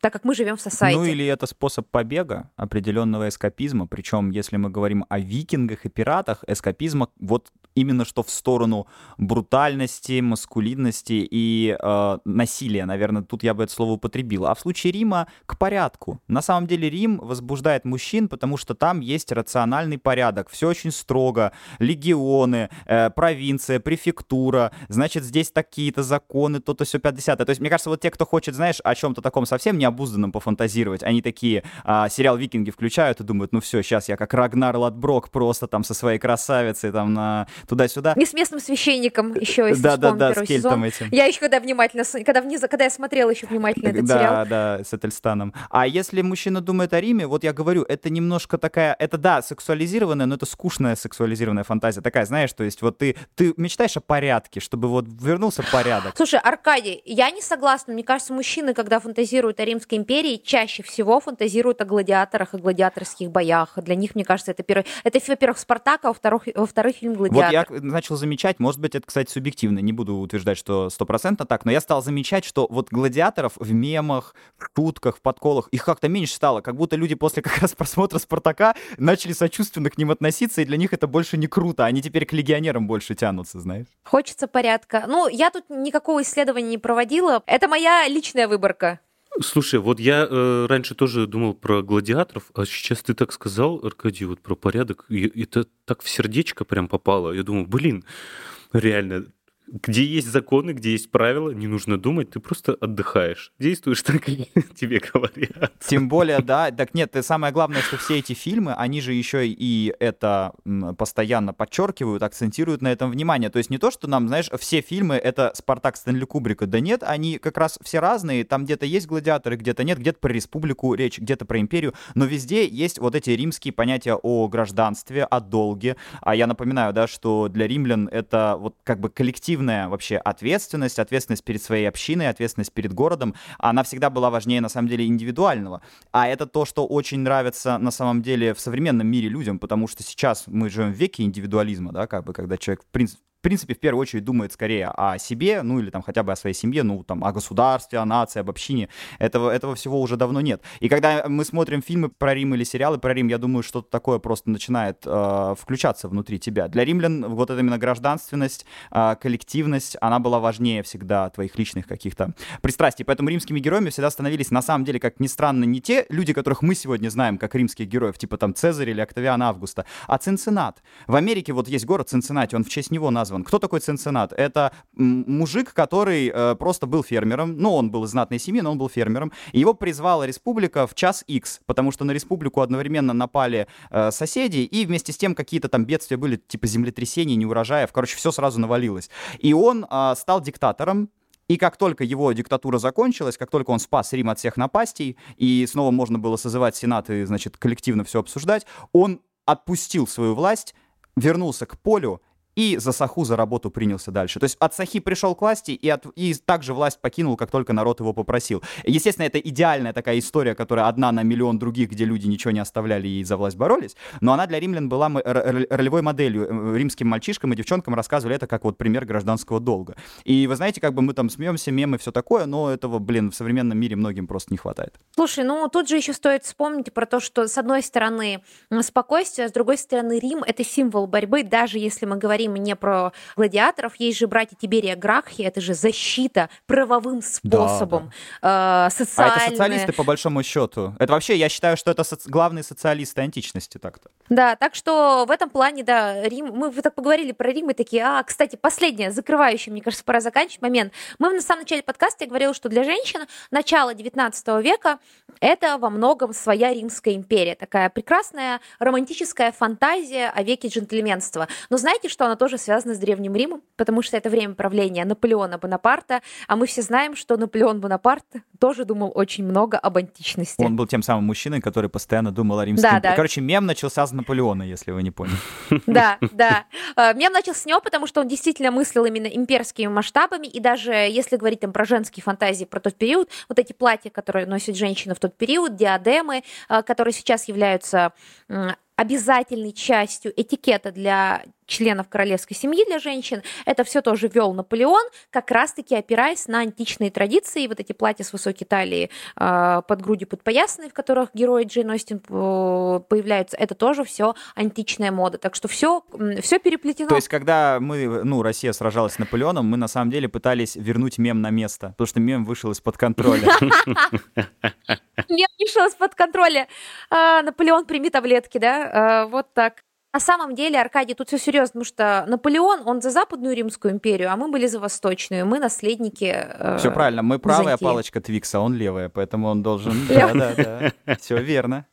так как мы живем в сосайте. Ну или это способ побега, определенного эскапизма. Причем, если мы говорим о викингах и пиратах, эскапизма вот именно что в сторону брутальности, маскулинности и э, насилия, наверное, тут я бы это слово употребил. А в случае Рима к порядку. На самом деле Рим возбуждает мужчин, потому что там есть рациональный порядок. Все очень строго. Легионы, э, провинция, префектура. Значит, здесь такие-то законы, то-то все 50 То есть, мне кажется, вот те, кто хочет, знаешь, о чем-то таком совсем необузданном пофантазировать, они такие а, сериал «Викинги» включают и думают, ну все, сейчас я как Рагнар Ладброк просто там со своей красавицей там на туда-сюда. И с местным священником еще, если Да, да, да, с Кельтом сезон. этим. Я еще когда внимательно, когда, вниз, когда я смотрела еще внимательно этот да, сериал. да, с Этельстаном. А если мужчина думает о Риме, вот я говорю, это немножко такая, это да, сексуализированная, но это скучная сексуализированная фантазия. Такая, знаешь, то есть вот ты, ты мечтаешь о порядке, чтобы вот вернулся порядок. Слушай, Аркадий, я не согласна. Мне кажется, мужчины, когда фантазируют о Римской империи, чаще всего фантазируют о гладиаторах и гладиаторских боях. Для них, мне кажется, это первый... Это, во-первых, Спартак, а во-вторых, во-вторых фильм Вот «Гладиатор». я начал замечать, может быть, это, кстати, субъективно, не буду утверждать, что стопроцентно так, но я стал замечать, что вот гладиаторов в мемах, в шутках, в подколах, их как-то меньше стало, как будто люди после как раз просмотра «Спартака» начали сочувственно к ним относиться, и для них это больше не круто, они теперь к легионерам больше тянутся, знаешь. Хочется порядка. Ну, я тут никакого исследования не проводила. Это моя личная выборка. Слушай, вот я э, раньше тоже думал про гладиаторов, а сейчас ты так сказал, Аркадий, вот про порядок, и это так в сердечко прям попало. Я думаю, блин, реально, где есть законы, где есть правила, не нужно думать, ты просто отдыхаешь. Действуешь так, как тебе говорят. Тем более, да, так нет, самое главное, что все эти фильмы, они же еще и это постоянно подчеркивают, акцентируют на этом внимание. То есть не то, что нам, знаешь, все фильмы это Спартак Стэнли Кубрика, да нет, они как раз все разные, там где-то есть гладиаторы, где-то нет, где-то про республику речь, где-то про империю, но везде есть вот эти римские понятия о гражданстве, о долге. А я напоминаю, да, что для римлян это вот как бы коллективная вообще ответственность, ответственность перед своей общиной, ответственность перед городом, она всегда была важнее на самом деле индивидуального. А это то, что очень нравится на самом деле в современном мире людям, потому что сейчас мы живем в веке индивидуализма, да, как бы, когда человек в принципе принципе, в первую очередь думает скорее о себе, ну или там хотя бы о своей семье, ну там о государстве, о нации, об общине. Этого, этого всего уже давно нет. И когда мы смотрим фильмы про Рим или сериалы про Рим, я думаю, что-то такое просто начинает э, включаться внутри тебя. Для римлян вот эта именно гражданственность, э, коллективность, она была важнее всегда твоих личных каких-то пристрастий. Поэтому римскими героями всегда становились, на самом деле, как ни странно, не те люди, которых мы сегодня знаем как римских героев, типа там Цезарь или Октавиан Августа, а Цинциннат. В Америке вот есть город Цинциннати, он в честь него назван назван. Кто такой Цинциннат? Это мужик, который э, просто был фермером. Ну, он был из знатной семьи, но он был фермером. Его призвала республика в час X, потому что на республику одновременно напали э, соседи, и вместе с тем какие-то там бедствия были, типа землетрясений, неурожаев. Короче, все сразу навалилось. И он э, стал диктатором, и как только его диктатура закончилась, как только он спас Рим от всех напастей, и снова можно было созывать Сенат и, значит, коллективно все обсуждать, он отпустил свою власть, вернулся к полю и за Саху за работу принялся дальше. То есть от Сахи пришел к власти и, от, и также власть покинул, как только народ его попросил. Естественно, это идеальная такая история, которая одна на миллион других, где люди ничего не оставляли и за власть боролись, но она для римлян была ролевой моделью. Э, римским мальчишкам и девчонкам рассказывали это как вот пример гражданского долга. И вы знаете, как бы мы там смеемся, мемы, все такое, но этого, блин, в современном мире многим просто не хватает. Слушай, ну тут же еще стоит вспомнить про то, что с одной стороны спокойствие, а с другой стороны Рим — это символ борьбы, даже если мы говорим говорим не про гладиаторов, есть же братья Тиберия Гракхи, это же защита правовым способом, да, да. Э, социальная... А это социалисты, по большому счету. Это вообще, я считаю, что это соци... главные социалисты античности так-то. Да, так что в этом плане, да, Рим, мы так поговорили про Рим и такие, а, кстати, последнее, закрывающее, мне кажется, пора заканчивать момент. Мы на самом начале подкаста я говорила, что для женщин начало 19 века это во многом своя Римская империя, такая прекрасная романтическая фантазия о веке джентльменства. Но знаете, что она тоже связана с Древним Римом, потому что это время правления Наполеона Бонапарта, а мы все знаем, что Наполеон Бонапарт тоже думал очень много об античности. Он был тем самым мужчиной, который постоянно думал о римском. Да, да. Короче, мем начался с Наполеона, если вы не поняли. Да, да. Э, мем начался с него, потому что он действительно мыслил именно имперскими масштабами, и даже если говорить там про женские фантазии про тот период, вот эти платья, которые носят женщины в тот период, диадемы, э, которые сейчас являются обязательной частью этикета для членов королевской семьи для женщин. Это все тоже вел Наполеон, как раз-таки опираясь на античные традиции. Вот эти платья с высокой талией э, под грудью подпоясанные, в которых герои Джейн Остин э, появляются, это тоже все античная мода. Так что все, все переплетено. То есть, когда мы, ну, Россия сражалась с Наполеоном, мы на самом деле пытались вернуть мем на место, потому что мем вышел из-под контроля. Мем вышел из-под контроля. А, Наполеон, прими таблетки, да? А, вот так. На самом деле, Аркадий, тут все серьезно, потому что Наполеон, он за Западную Римскую империю, а мы были за Восточную, мы наследники э, Все правильно, мы правая Византии. палочка Твикса, он левая, поэтому он должен... Да, да, да, все верно.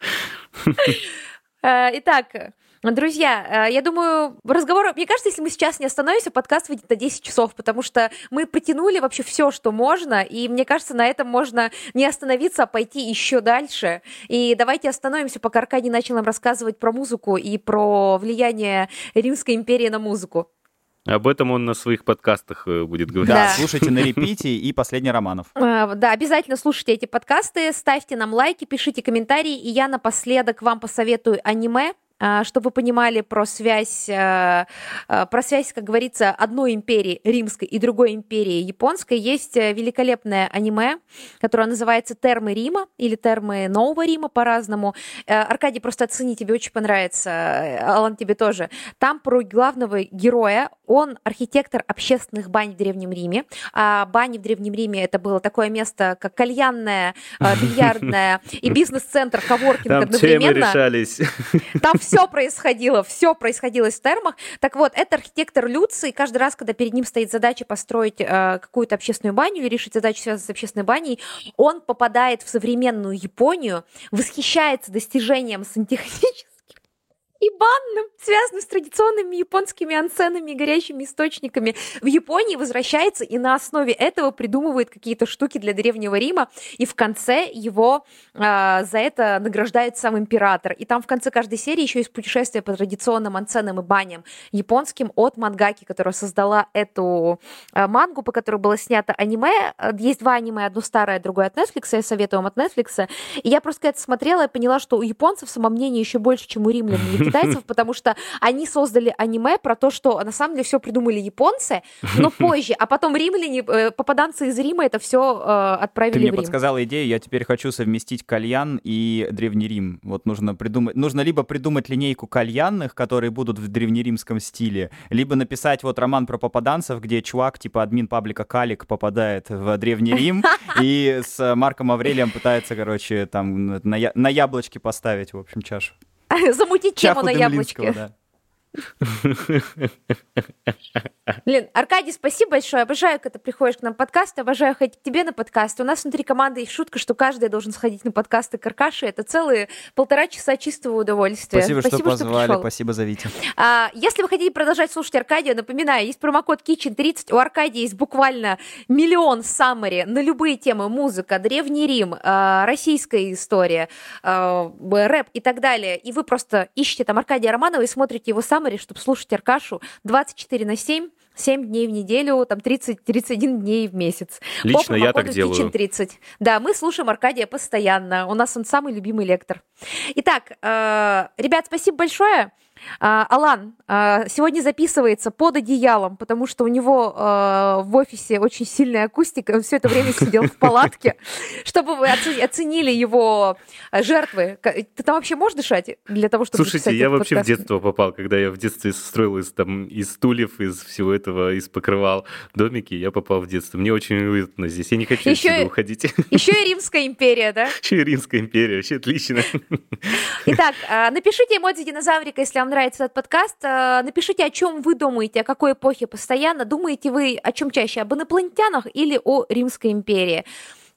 Э, итак, Друзья, э, я думаю, разговор, мне кажется, если мы сейчас не остановимся, подкаст выйдет на 10 часов, потому что мы потянули вообще все, что можно, и мне кажется, на этом можно не остановиться, а пойти еще дальше. И давайте остановимся, пока Аркадий начал нам рассказывать про музыку и про влияние Римской империи на музыку. Об этом он на своих подкастах э, будет говорить. Да, да. слушайте на репите и «Последний Романов». А, да, обязательно слушайте эти подкасты, ставьте нам лайки, пишите комментарии, и я напоследок вам посоветую аниме, чтобы вы понимали про связь, э, э, про связь, как говорится, одной империи римской и другой империи японской, есть э, великолепное аниме, которое называется «Термы Рима» или «Термы Нового Рима» по-разному. Аркадий, просто оцени, тебе очень понравится, Алан, тебе тоже. Там про главного героя, он архитектор общественных бань в Древнем Риме. А бани в Древнем Риме это было такое место, как кальянная, бильярдная и бизнес-центр, коворкинг Там одновременно. темы решались. Там все происходило, все происходило в термах. Так вот, это архитектор Люций, каждый раз, когда перед ним стоит задача построить э, какую-то общественную баню или решить задачу, связанную с общественной баней, он попадает в современную Японию, восхищается достижением сантехнических и банным, связанным с традиционными японскими ансенами и горящими источниками в Японии, возвращается и на основе этого придумывает какие-то штуки для Древнего Рима, и в конце его э, за это награждает сам император. И там в конце каждой серии еще есть путешествие по традиционным ансенам и баням японским от мангаки, которая создала эту э, мангу, по которой было снято аниме. Есть два аниме, одно старое, другое от Netflix, я советую вам от Netflix. И я просто это смотрела и поняла, что у японцев самомнение еще больше, чем у римлян китайцев, потому что они создали аниме про то, что на самом деле все придумали японцы, но позже, а потом римляне, э, попаданцы из Рима это все э, отправили Ты мне в Рим. подсказала идею, я теперь хочу совместить кальян и Древний Рим. Вот нужно придумать, нужно либо придумать линейку кальянных, которые будут в древнеримском стиле, либо написать вот роман про попаданцев, где чувак, типа админ паблика Калик, попадает в Древний Рим и с Марком Аврелием пытается, короче, там на, я- на яблочке поставить, в общем, чашу. Замутить тему на яблочке. да. Блин, Аркадий, спасибо большое. Обожаю, когда ты приходишь к нам в подкаст. Обожаю ходить к тебе на подкасты. У нас внутри команды есть шутка, что каждый должен сходить на подкасты Каркаши. Это целые полтора часа чистого удовольствия. Спасибо, что позвали, пришел. спасибо за Витя. А, если вы хотите продолжать слушать Аркадия, напоминаю, есть промокод Kitchen30. У Аркадия есть буквально миллион саммари на любые темы. Музыка, Древний Рим, а, российская история, а, рэп и так далее. И вы просто ищете там Аркадия Романова и смотрите его саммари, чтобы слушать Аркашу 24 на 7. 7 дней в неделю, там 30-31 дней в месяц. Лично я так делаю. Kitchen30. Да, мы слушаем Аркадия постоянно. У нас он самый любимый лектор. Итак, э, ребят, спасибо большое. А, Алан а, сегодня записывается под одеялом, потому что у него а, в офисе очень сильная акустика, он все это время сидел в палатке, чтобы вы оце- оценили его жертвы. Ты там вообще можешь дышать для того, чтобы Слушайте, я вообще в детство попал, когда я в детстве строил из, там, из стульев, из всего этого, из покрывал домики, я попал в детство. Мне очень уютно здесь, я не хочу Еще отсюда уходить. Еще и Римская империя, да? Еще и Римская империя, вообще отлично. Итак, напишите эмодзи динозаврика, если вам нравится этот подкаст. А, Напишите, о чем вы думаете, о какой эпохе постоянно. Думаете вы о чем чаще, об инопланетянах или о Римской империи?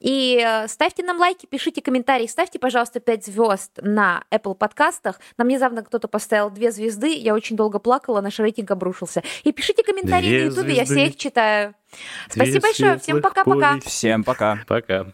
И э, ставьте нам лайки, пишите комментарии, ставьте, пожалуйста, 5 звезд на Apple подкастах. Нам недавно кто-то поставил 2 звезды, я очень долго плакала, наш рейтинг обрушился. И пишите комментарии Две на Ютубе, я все их читаю. Спасибо Две большое, всем пока-пока. Всем пока. Пока.